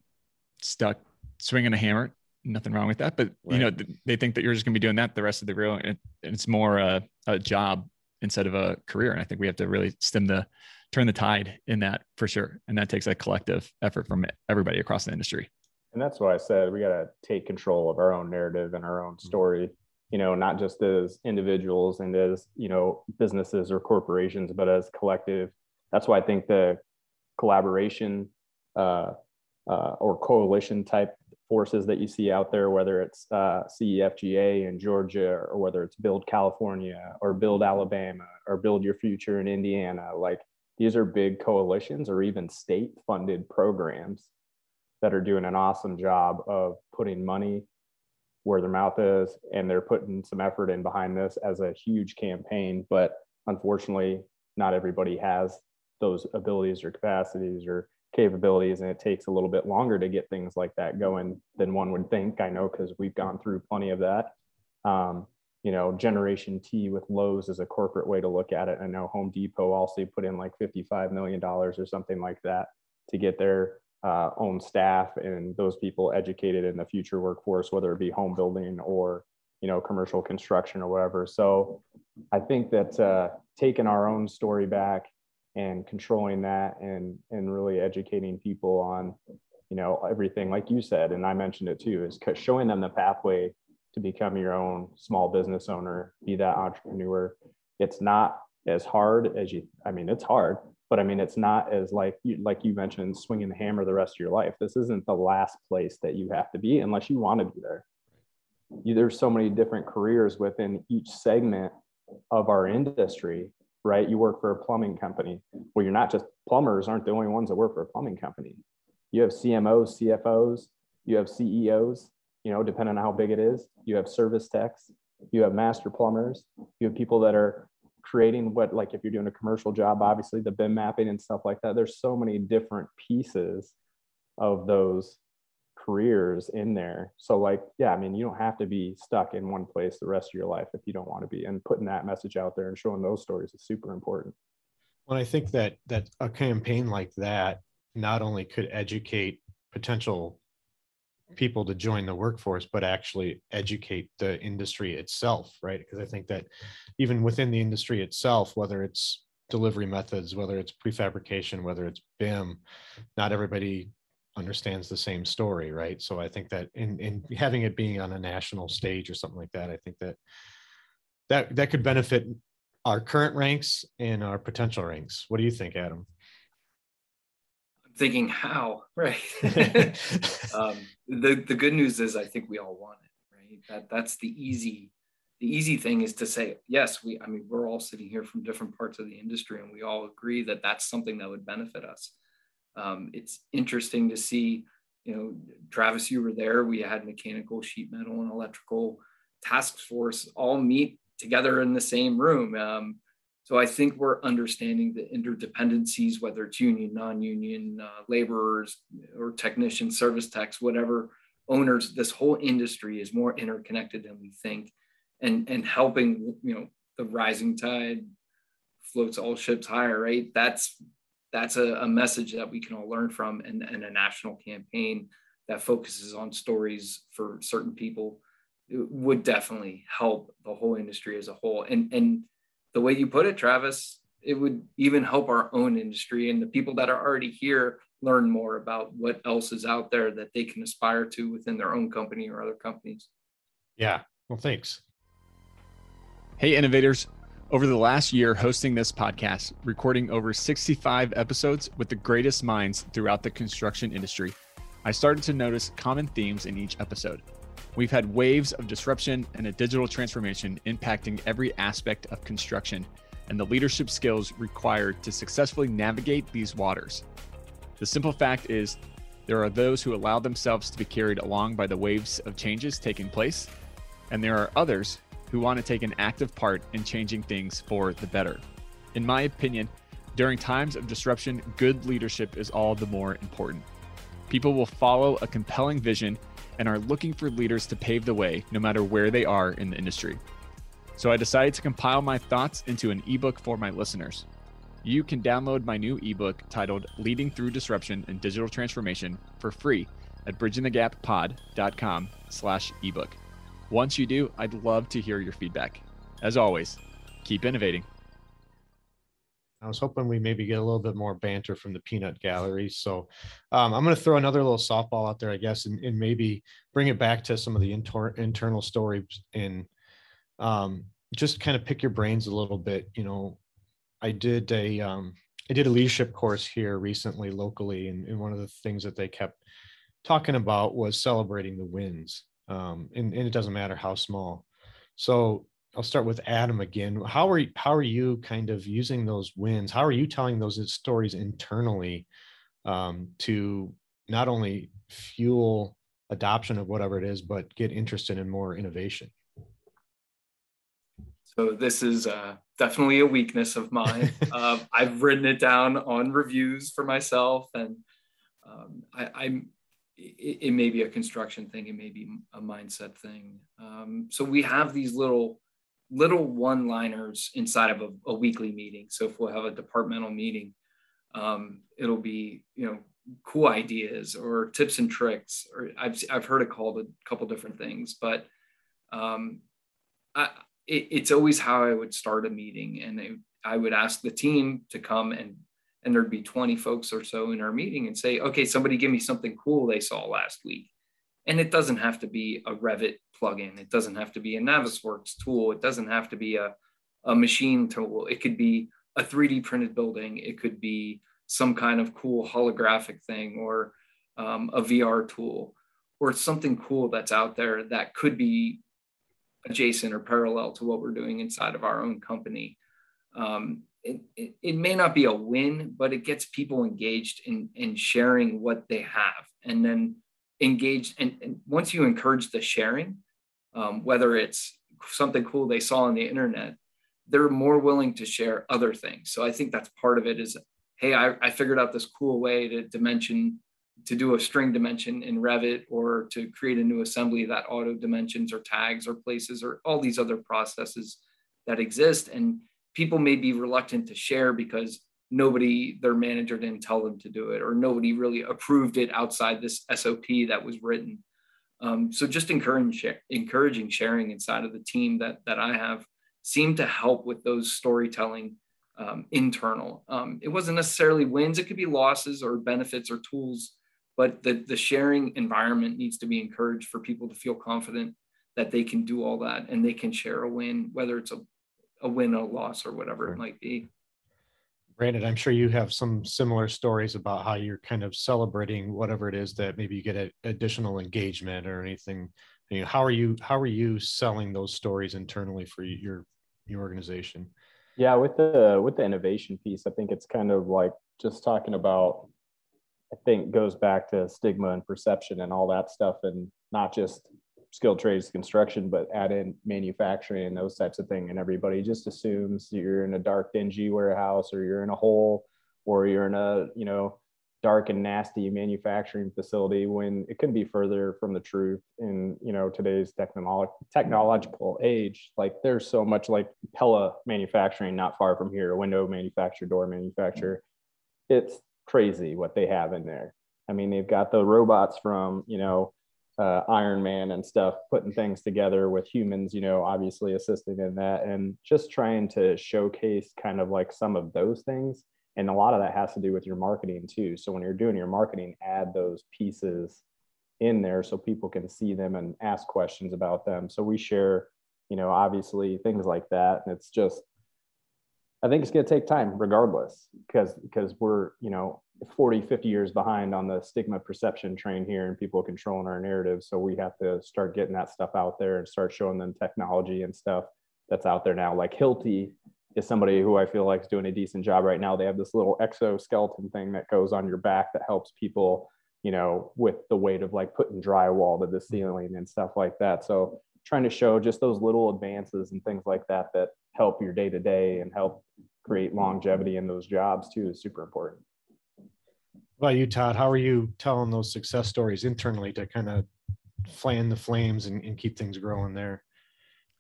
stuck swinging a hammer nothing wrong with that. But right. you know, they think that you're just going to be doing that the rest of the real, and it's more a, a job instead of a career. And I think we have to really stem the turn the tide in that for sure. And that takes a collective effort from everybody across the industry. And that's why I said we got to take control of our own narrative and our own mm-hmm. story. You know, not just as individuals and as you know businesses or corporations, but as collective. That's why I think the collaboration uh, uh, or coalition type forces that you see out there, whether it's uh, CEFGA in Georgia or whether it's Build California or Build Alabama or Build Your Future in Indiana. Like these are big coalitions or even state funded programs that are doing an awesome job of putting money where their mouth is and they're putting some effort in behind this as a huge campaign. But unfortunately, not everybody has those abilities or capacities or capabilities and it takes a little bit longer to get things like that going than one would think. I know because we've gone through plenty of that. Um, you know generation t with lowes is a corporate way to look at it. I know home depot also put in like 55 million dollars or something like that to get their uh, own staff and those people educated in the future workforce whether it be home building or you know commercial construction or whatever. So i think that uh, taking our own story back and controlling that and and really educating people on you know everything like you said and i mentioned it too is showing them the pathway to become your own small business owner be that entrepreneur it's not as hard as you i mean it's hard but i mean it's not as like you like you mentioned swinging the hammer the rest of your life this isn't the last place that you have to be unless you want to be there you, there's so many different careers within each segment of our industry right? You work for a plumbing company. Well, you're not just plumbers aren't the only ones that work for a plumbing company. You have CMOs, CFOs, you have CEOs, you know, depending on how big it is. You have service techs, you have master plumbers, you have people that are creating what, like if you're doing a commercial job, obviously the BIM mapping and stuff like that. There's so many different pieces of those careers in there. So like, yeah, I mean, you don't have to be stuck in one place the rest of your life if you don't want to be. And putting that message out there and showing those stories is super important. Well, I think that that a campaign like that not only could educate potential people to join the workforce, but actually educate the industry itself, right? Because I think that even within the industry itself, whether it's delivery methods, whether it's prefabrication, whether it's BIM, not everybody understands the same story, right? So I think that in in having it being on a national stage or something like that, I think that that that could benefit our current ranks and our potential ranks. What do you think, Adam? Thinking how, right? um, the the good news is I think we all want it, right? That that's the easy the easy thing is to say yes we i mean we're all sitting here from different parts of the industry and we all agree that that's something that would benefit us um, it's interesting to see you know travis you were there we had mechanical sheet metal and electrical task force all meet together in the same room um, so i think we're understanding the interdependencies whether it's union non-union uh, laborers or technicians service techs whatever owners this whole industry is more interconnected than we think. And and helping you know the rising tide floats all ships higher right? That's that's a, a message that we can all learn from and, and a national campaign that focuses on stories for certain people would definitely help the whole industry as a whole. And and the way you put it travis it would even help our own industry and the people that are already here learn more about what else is out there that they can aspire to within their own company or other companies yeah well thanks Hey, innovators. Over the last year, hosting this podcast, recording over 65 episodes with the greatest minds throughout the construction industry, I started to notice common themes in each episode. We've had waves of disruption and a digital transformation impacting every aspect of construction and the leadership skills required to successfully navigate these waters. The simple fact is, there are those who allow themselves to be carried along by the waves of changes taking place, and there are others who want to take an active part in changing things for the better. In my opinion, during times of disruption, good leadership is all the more important. People will follow a compelling vision and are looking for leaders to pave the way no matter where they are in the industry. So I decided to compile my thoughts into an ebook for my listeners. You can download my new ebook titled Leading Through Disruption and Digital Transformation for free at bridgingthegappod.com slash ebook. Once you do, I'd love to hear your feedback. As always, keep innovating. I was hoping we maybe get a little bit more banter from the peanut gallery. So um, I'm going to throw another little softball out there, I guess, and, and maybe bring it back to some of the inter- internal stories and um, just kind of pick your brains a little bit. You know, I did a um, I did a leadership course here recently locally, and, and one of the things that they kept talking about was celebrating the wins um, and, and it doesn't matter how small. So I'll start with Adam again. How are you, how are you kind of using those wins? How are you telling those stories internally um, to not only fuel adoption of whatever it is, but get interested in more innovation? So this is uh, definitely a weakness of mine. uh, I've written it down on reviews for myself, and um, I, am it, it, may be a construction thing, it may be a mindset thing. Um, so we have these little little one liners inside of a, a, weekly meeting. So if we'll have a departmental meeting, um, it'll be you know cool ideas or tips and tricks, or I've I've heard it called a couple different things, but um, I, it, it's always how I would start a meeting, and it, I would ask the team to come and and there'd be 20 folks or so in our meeting and say, okay, somebody give me something cool they saw last week. And it doesn't have to be a Revit plugin. It doesn't have to be a Navisworks tool. It doesn't have to be a, a machine tool. It could be a 3D printed building. It could be some kind of cool holographic thing or um, a VR tool or something cool that's out there that could be adjacent or parallel to what we're doing inside of our own company. Um, it, it, may not be a win, but it gets people engaged in, in sharing what they have and then engaged. And, and once you encourage the sharing, um, whether it's something cool they saw on the internet, they're more willing to share other things. So I think that's part of it is, hey, I, I figured out this cool way to dimension, to do a string dimension in Revit or to create a new assembly that auto dimensions or tags or places or all these other processes that exist. And people may be reluctant to share because nobody their manager didn't tell them to do it or nobody really approved it outside this sop that was written Um, so just encouraging encouraging sharing inside of the team that that I have seemed to help with those storytelling um, internal. Um, it wasn't necessarily wins; it could be losses or benefits or tools. But the the sharing environment needs to be encouraged for people to feel confident that they can do all that and they can share a win, whether it's a, a win, a loss, or whatever it might be. Brandon, I'm sure you have some similar stories about how you're kind of celebrating whatever it is that maybe you get a, additional engagement or anything. You know, how are you how are you selling those stories internally for your your organization? Yeah, with the with the innovation piece, I think it's kind of like just talking about. I think goes back to stigma and perception and all that stuff, and not just skilled trades construction, but add in manufacturing and those types of things. And everybody just assumes you're in a dark, dingy warehouse, or you're in a hole, or you're in a you know dark and nasty manufacturing facility when it can be further from the truth in you know today's technolog- technological age like there's so much like pella manufacturing not far from here window manufacturer door manufacturer it's crazy what they have in there i mean they've got the robots from you know uh, iron man and stuff putting things together with humans you know obviously assisting in that and just trying to showcase kind of like some of those things. And a lot of that has to do with your marketing too. So when you're doing your marketing add those pieces in there so people can see them and ask questions about them. So we share you know obviously things like that. And it's just i think it's going to take time regardless because because we're you know 40 50 years behind on the stigma perception train here and people controlling our narrative so we have to start getting that stuff out there and start showing them technology and stuff that's out there now like hilti is somebody who I feel like is doing a decent job right now. They have this little exoskeleton thing that goes on your back that helps people, you know, with the weight of like putting drywall to the mm-hmm. ceiling and stuff like that. So trying to show just those little advances and things like that that help your day to day and help create longevity in those jobs too is super important. What about you, Todd? How are you telling those success stories internally to kind of fan the flames and, and keep things growing there?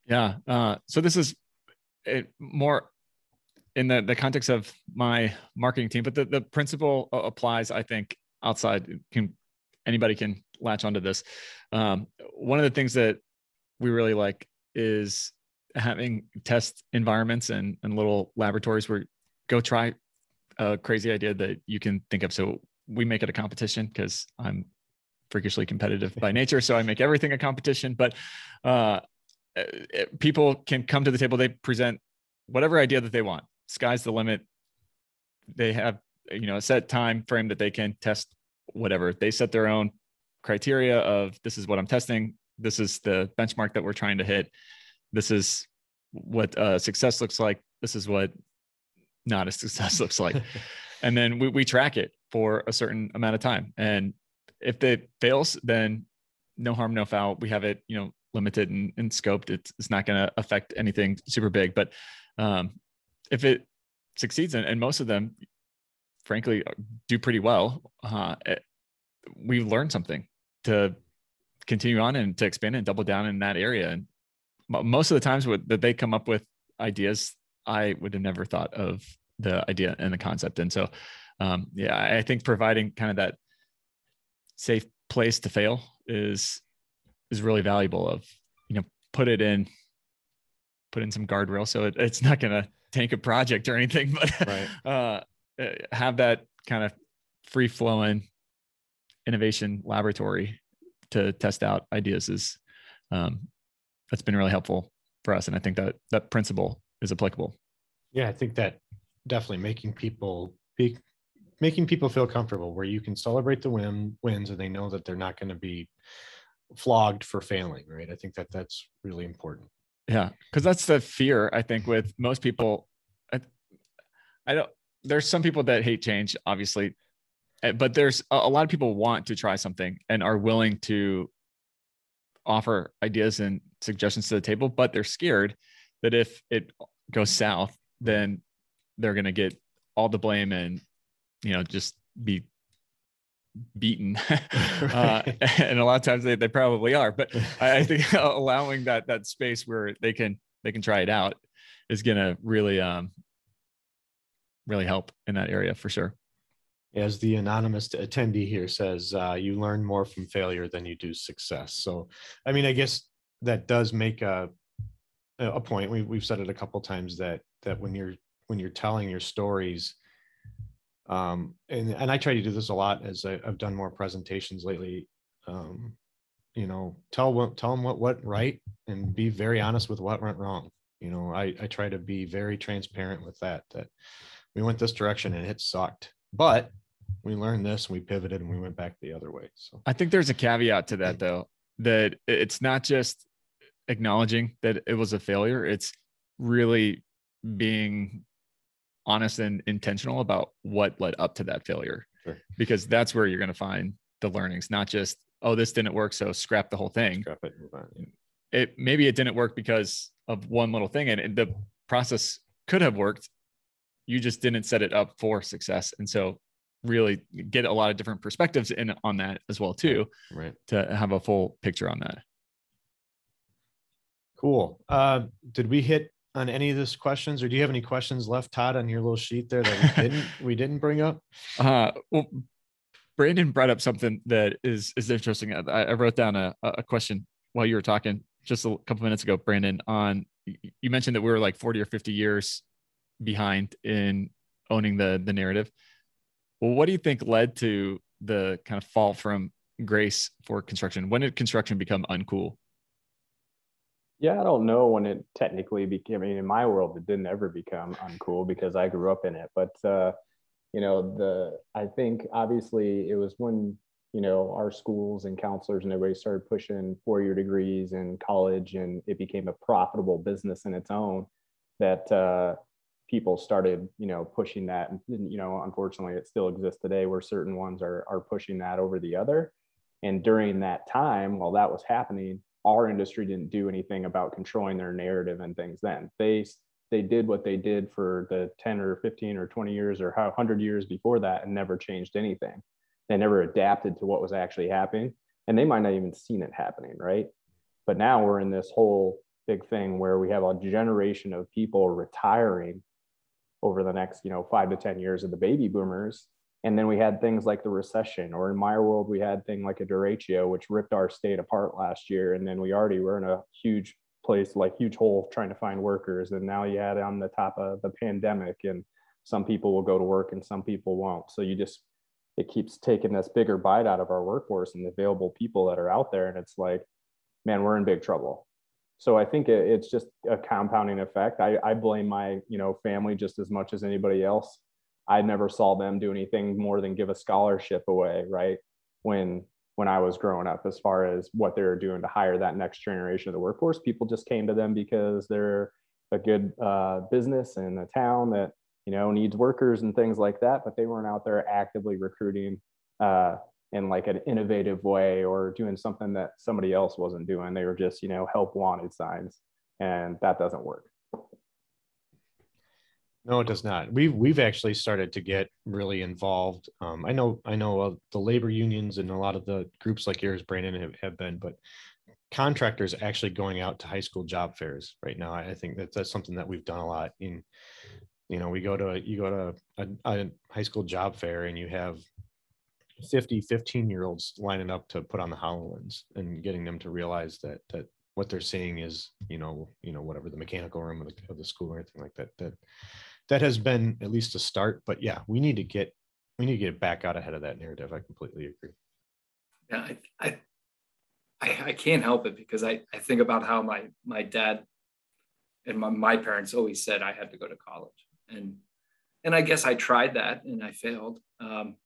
Yeah. Uh, so this is it more in the, the context of my marketing team, but the, the principle applies, I think, outside can anybody can latch onto this. Um, one of the things that we really like is having test environments and, and little laboratories where go try a crazy idea that you can think of. So we make it a competition because I'm freakishly competitive by nature. So I make everything a competition, but uh, uh, people can come to the table they present whatever idea that they want. Sky's the limit. They have you know a set time frame that they can test whatever. They set their own criteria of this is what i'm testing. This is the benchmark that we're trying to hit this is what uh, success looks like. This is what not a success looks like. And then we, we track it for a certain amount of time. And if it fails then no harm no foul. We have it you know limited and, and scoped, it's, it's not going to affect anything super big. But um, if it succeeds, and, and, most of them, frankly, do pretty well, uh, it, we learned something to continue on and to expand and double down in that area. And most of the times that they come up with ideas, I would have never thought of the idea and the concept. And so, um, yeah, I think providing kind of that safe place to fail is is really valuable of you know put it in put in some guardrail so it, it's not going to tank a project or anything but right. uh, have that kind of free flowing innovation laboratory to test out ideas is um, that's been really helpful for us. And i think that that principle is applicable. Yeah i think that definitely making people be making people feel comfortable where you can celebrate the win wins and they know that they're not going to be flogged for failing right? I think that that's really important. Yeah because that's the fear i think with most people. I, I, don't there's some people that hate change obviously eh, but there's a, a lot of people want to try something and are willing to offer ideas and suggestions to the table but they're scared that if it goes south then they're going to get all the blame and you know just be beaten. Uh, and a lot of times they, they probably are but I, I, think allowing that that space where they can they can try it out is going to really um really help in that area for sure. As the anonymous attendee here says, uh, you learn more from failure than you do success. So, I mean, I guess that does make a a point. We we've said it a couple times that that when you're when you're telling your stories, um, and and I try to do this a lot as I, have done more presentations lately. Um, you know, tell tell them what went right and be very honest with what went wrong. You know, I I try to be very transparent with that. That we went this direction and it sucked, but we learned this and we pivoted and we went back the other way. So I think there's a caveat to that though, that it's not just acknowledging that it was a failure. It's really being honest and intentional about what led up to that failure. Sure. Because that's where you're going to find the learnings, not just, oh, this didn't work. So scrap the whole thing. Scrap it. It maybe it didn't work because of one little thing and the process could have worked. You just didn't set it up for success. And so really get a lot of different perspectives in on that as well too right to have a full picture on that cool uh did we hit on any of these questions or do you have any questions left todd on your little sheet there that we didn't we didn't bring up uh well brandon brought up something that is is interesting i, I wrote down a, a question while you were talking just a couple minutes ago brandon on you mentioned that we were like 40 or 50 years behind in owning the the narrative well, what do you think led to the kind of fall from grace for construction? When did construction become uncool? Yeah, I don't know when it technically became. I mean, in my world, it didn't ever become uncool because I grew up in it. But uh, you know, the I think obviously it was when you know our schools and counselors and everybody started pushing four-year degrees in college, and it became a profitable business in its own. That uh, people started you know pushing that and you know unfortunately it still exists today where certain ones are are pushing that over the other and during that time while that was happening our industry didn't do anything about controlling their narrative and things then. They they did what they did for the 10 or 15 or 20 years or 100 years before that and never changed anything. They never adapted to what was actually happening and they might not even seen it happening right? But now we're in this whole big thing where we have a generation of people retiring over the next you know five to ten years of the baby boomers and then we had things like the recession or in my world we had thing like a derecho which ripped our state apart last year. And then we already were in a huge place like huge hole trying to find workers. And now you add on the top of the pandemic and some people will go to work and some people won't. So you just it keeps taking this bigger bite out of our workforce and the available people that are out there. And it's like man we're in big trouble. So I think it, it's just a compounding effect. I, I blame my you know family just as much as anybody else. I never saw them do anything more than give a scholarship away, right? When when I was growing up, as far as what they were doing to hire that next generation of the workforce, people just came to them because they're a good uh, business in a town that you know needs workers and things like that. But they weren't out there actively recruiting uh, in like an innovative way or doing something that somebody else wasn't doing. They were just, you know, help wanted signs. And that doesn't work. No, it does not. We've we've actually started to get really involved. Um, I know I know uh, the labor unions and a lot of the groups like yours, Brandon, have, have been, but contractors actually going out to high school job fairs right now. I think that that's something that we've done a lot. In you know, we go to you go to a, a high school job fair and you have 50 15 year olds lining up to put on the hololens and getting them to realize that that what they're seeing is you know you know whatever the mechanical room of the, of the school or anything like that that that has been at least a start but yeah we need to get we need to get back out ahead of that narrative. I completely agree. Yeah i i i, can't help it because i i think about how my my dad and my, my parents always said i had to go to college. And and i guess i tried that and i failed. Um,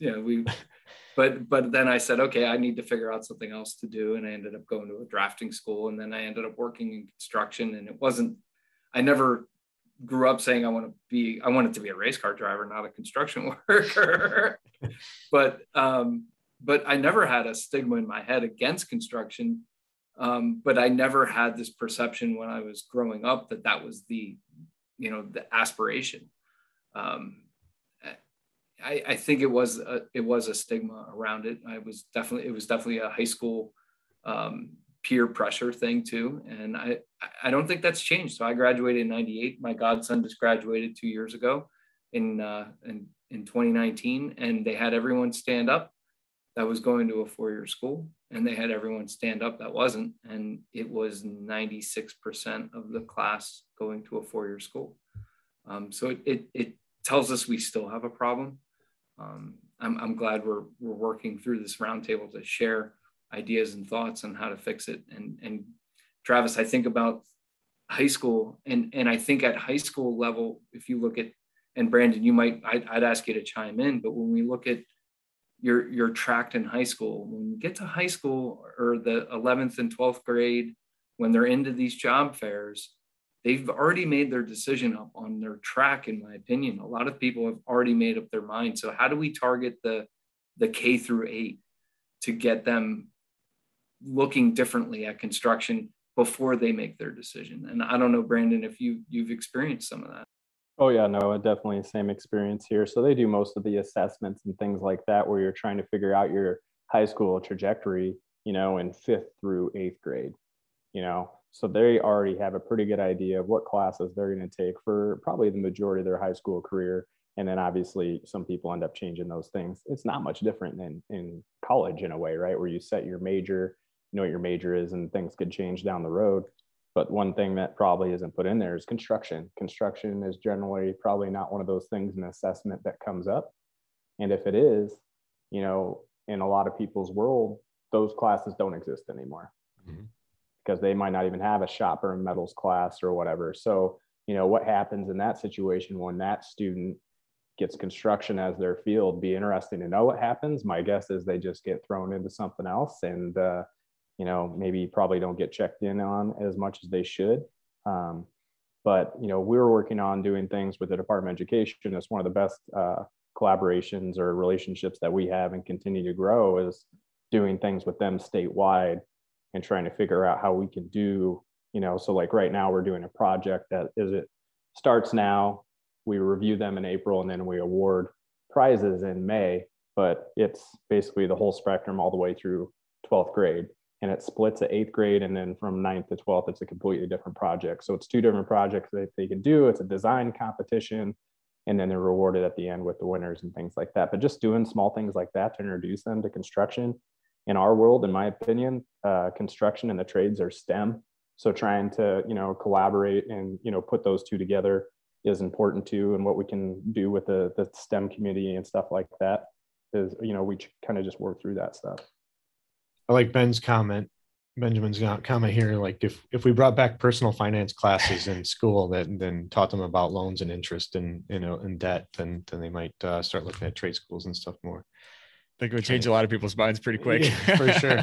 yeah, we, but but then I said, okay, I need to figure out something else to do, and I ended up going to a drafting school, and then I ended up working in construction, and it wasn't. I never grew up saying I want to be. I wanted to be a race car driver, not a construction worker. but um, but I never had a stigma in my head against construction. Um, but I never had this perception when I was growing up that that was the, you know, the aspiration. Um, I, I think it was a, it was a stigma around it. I was definitely it was definitely a high school um, peer pressure thing too, and I I don't think that's changed. So I graduated in '98. My godson just graduated two years ago in uh, in in 2019 and they had everyone stand up that was going to a four-year school and they had everyone stand up that wasn't and it was 96% of the class going to a four-year school um, so it, it, it, tells us we still have a problem um, I'm, I'm glad we're, we're working through this roundtable to share ideas and thoughts on how to fix it and, and travis i think about high school and, and i think at high school level if you look at and brandon you might I'd, I'd ask you to chime in but when we look at your your you're in high school. When you get to high school or the 11th and 12th grade, when they're into these job fairs, they've already made their decision up on their track, in my opinion. A lot of people have already made up their mind. So how do we target the the K through eight to get them looking differently at construction before they make their decision? And I don't know, Brandon, if you you've experienced some of that. Oh yeah, no, definitely the same experience here. So they do most of the assessments and things like that, where you're trying to figure out your high school trajectory, you know, in fifth through eighth grade, you know. So they already have a pretty good idea of what classes they're going to take for probably the majority of their high school career. And then obviously some people end up changing those things. It's not much different than in college in a way, right? Where you set your major, know what your major is, and things could change down the road. But one thing that probably isn't put in there is construction. Construction is generally probably not one of those things in assessment that comes up. And if it is, you know, in a lot of people's world, those classes don't exist anymore mm-hmm. because they might not even have a shop or a metals class or whatever. So, you know, what happens in that situation when that student gets construction as their field? Be interesting to know what happens. My guess is they just get thrown into something else and, uh, you know maybe probably don't get checked in on as much as they should. Um, but you know we were working on doing things with the department of education. It's one of the best uh, collaborations or relationships that we have and continue to grow is doing things with them statewide and trying to figure out how we can do you know so like right now we're doing a project that is it starts now. We review them in april and then we award prizes in may but it's basically the whole spectrum all the way through 12th grade and it splits at eighth grade and then from ninth to 12th it's a completely different project. So it's two different projects that they can do. It's a design competition and then they're rewarded at the end with the winners and things like that. But just doing small things like that to introduce them to construction in our world in my opinion uh, construction and the trades are stem. So trying to you know collaborate and you know put those two together is important too and what we can do with the, the stem community and stuff like that is you know we kind of just work through that stuff I like Ben's comment, Benjamin's comment here. Like if if we brought back personal finance classes in school that then taught them about loans and interest and you know and debt, then then they might uh, start looking at trade schools and stuff more. I think it would change a lot of people's minds pretty quick. Yeah, for sure.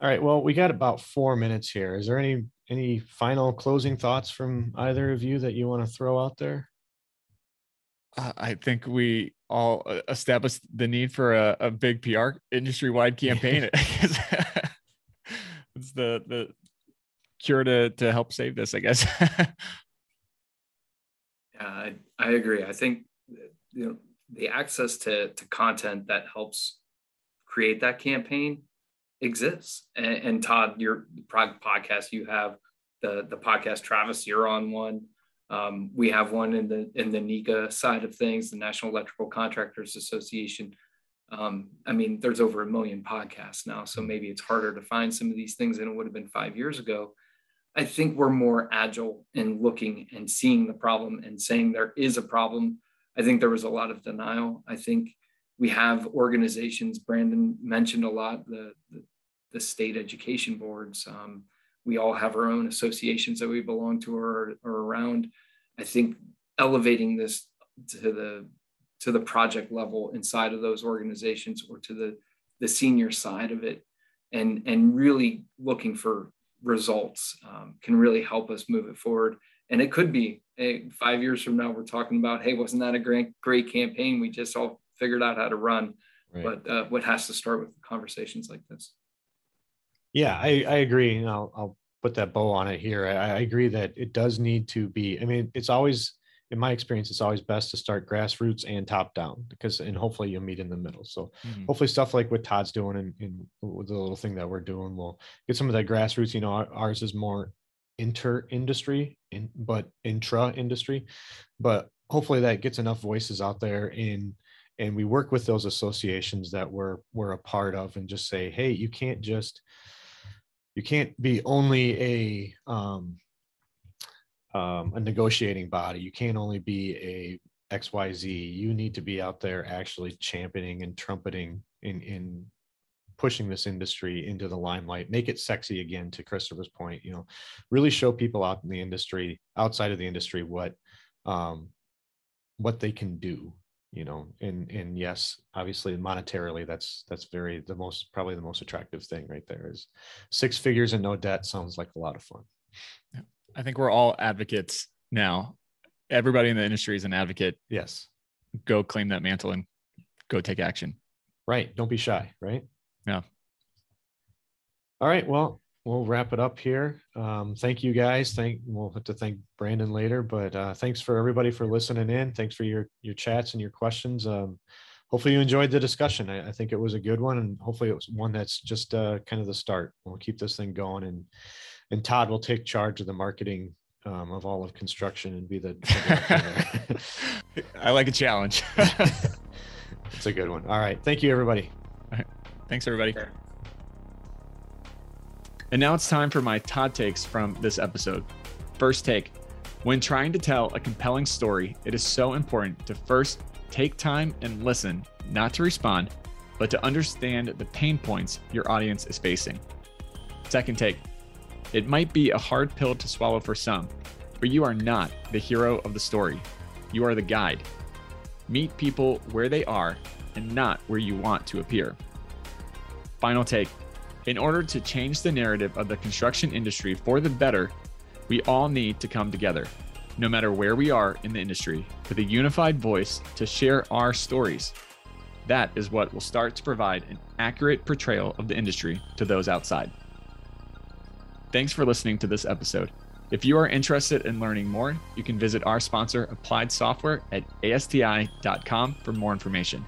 All right. Well, we got about four minutes here. Is there any any final closing thoughts from either of you that you want to throw out there? Uh, I think we all uh, established the need for a, a big PR industry wide campaign. it's the the cure to to help save this, I guess. yeah, I, I agree. I think you know the access to to content that helps create that campaign exists. And, and Todd, your podcast you have the the podcast Travis, you're on one. Um, we have one in the in the NECA side of things, the National Electrical Contractors Association. Um, I mean, there's over a million podcasts now, so maybe it's harder to find some of these things than it would have been five years ago. I think we're more agile in looking and seeing the problem and saying there is a problem. I think there was a lot of denial. I think we have organizations. Brandon mentioned a lot the the, the state education boards. Um, we all have our own associations that we belong to or, or around. I think elevating this to the to the project level inside of those organizations or to the the senior side of it and and really looking for results um, can really help us move it forward and it could be hey, five years from now we're talking about hey wasn't that a great great campaign we just all figured out how to run right. but uh, what has to start with conversations like this yeah, I, I agree. I'll, I'll put that bow on it here. I, I agree that it does need to be. I mean, it's always, in my experience, it's always best to start grassroots and top down because, and hopefully you'll meet in the middle. So mm-hmm. hopefully stuff like what Todd's doing and, and the little thing that we're doing, we'll get some of that grassroots. You know, ours is more inter industry, in, but intra industry. But hopefully that gets enough voices out there in and we work with those associations that we're we're a part of and just say hey you can't just you can't be only a um, um, a negotiating body. You can't only be a xyz you need to be out there actually championing and trumpeting in in pushing this industry into the limelight. Make it sexy again to christopher's point you know. Really show people out in the industry outside of the industry what um, what they can do you know and and yes obviously monetarily that's that's very the most probably the most attractive thing right there is six figures and no debt sounds like a lot of fun. I think we're all advocates now. Everybody in the industry is an advocate. Yes. Go claim that mantle and go take action. Right. Don't be shy right? Yeah. All right. Well we'll wrap it up here. Um, thank you guys. Thank we'll have to thank Brandon later, but uh, thanks for everybody for listening in. Thanks for your your chats and your questions. Um, hopefully you enjoyed the discussion. I, I, think it was a good one, and hopefully it was one that's just uh, kind of the start. We'll keep this thing going, and and Todd will take charge of the marketing um, of all of construction and be the. I like a challenge. it's a good one. All right. Thank you, everybody. Thanks, everybody. And now it's time for my Todd takes from this episode. First take When trying to tell a compelling story, it is so important to first take time and listen, not to respond, but to understand the pain points your audience is facing. Second take It might be a hard pill to swallow for some, but you are not the hero of the story. You are the guide. Meet people where they are and not where you want to appear. Final take in order to change the narrative of the construction industry for the better, we all need to come together, no matter where we are in the industry, with a unified voice to share our stories. That is what will start to provide an accurate portrayal of the industry to those outside. Thanks for listening to this episode. If you are interested in learning more, you can visit our sponsor, Applied Software, at asti.com for more information.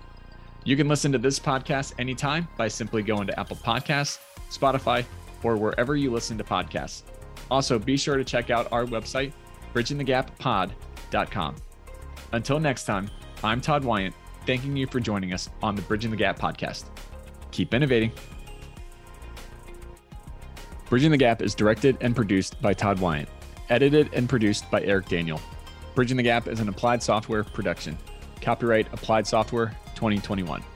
You can listen to this podcast anytime by simply going to Apple Podcasts, Spotify, or wherever you listen to podcasts. Also, be sure to check out our website, bridgingthegappod.com. Until next time, I'm Todd Wyant, thanking you for joining us on the Bridging the Gap podcast. Keep innovating. Bridging the Gap is directed and produced by Todd Wyant, edited and produced by Eric Daniel. Bridging the Gap is an applied software production. Copyright Applied Software 2021.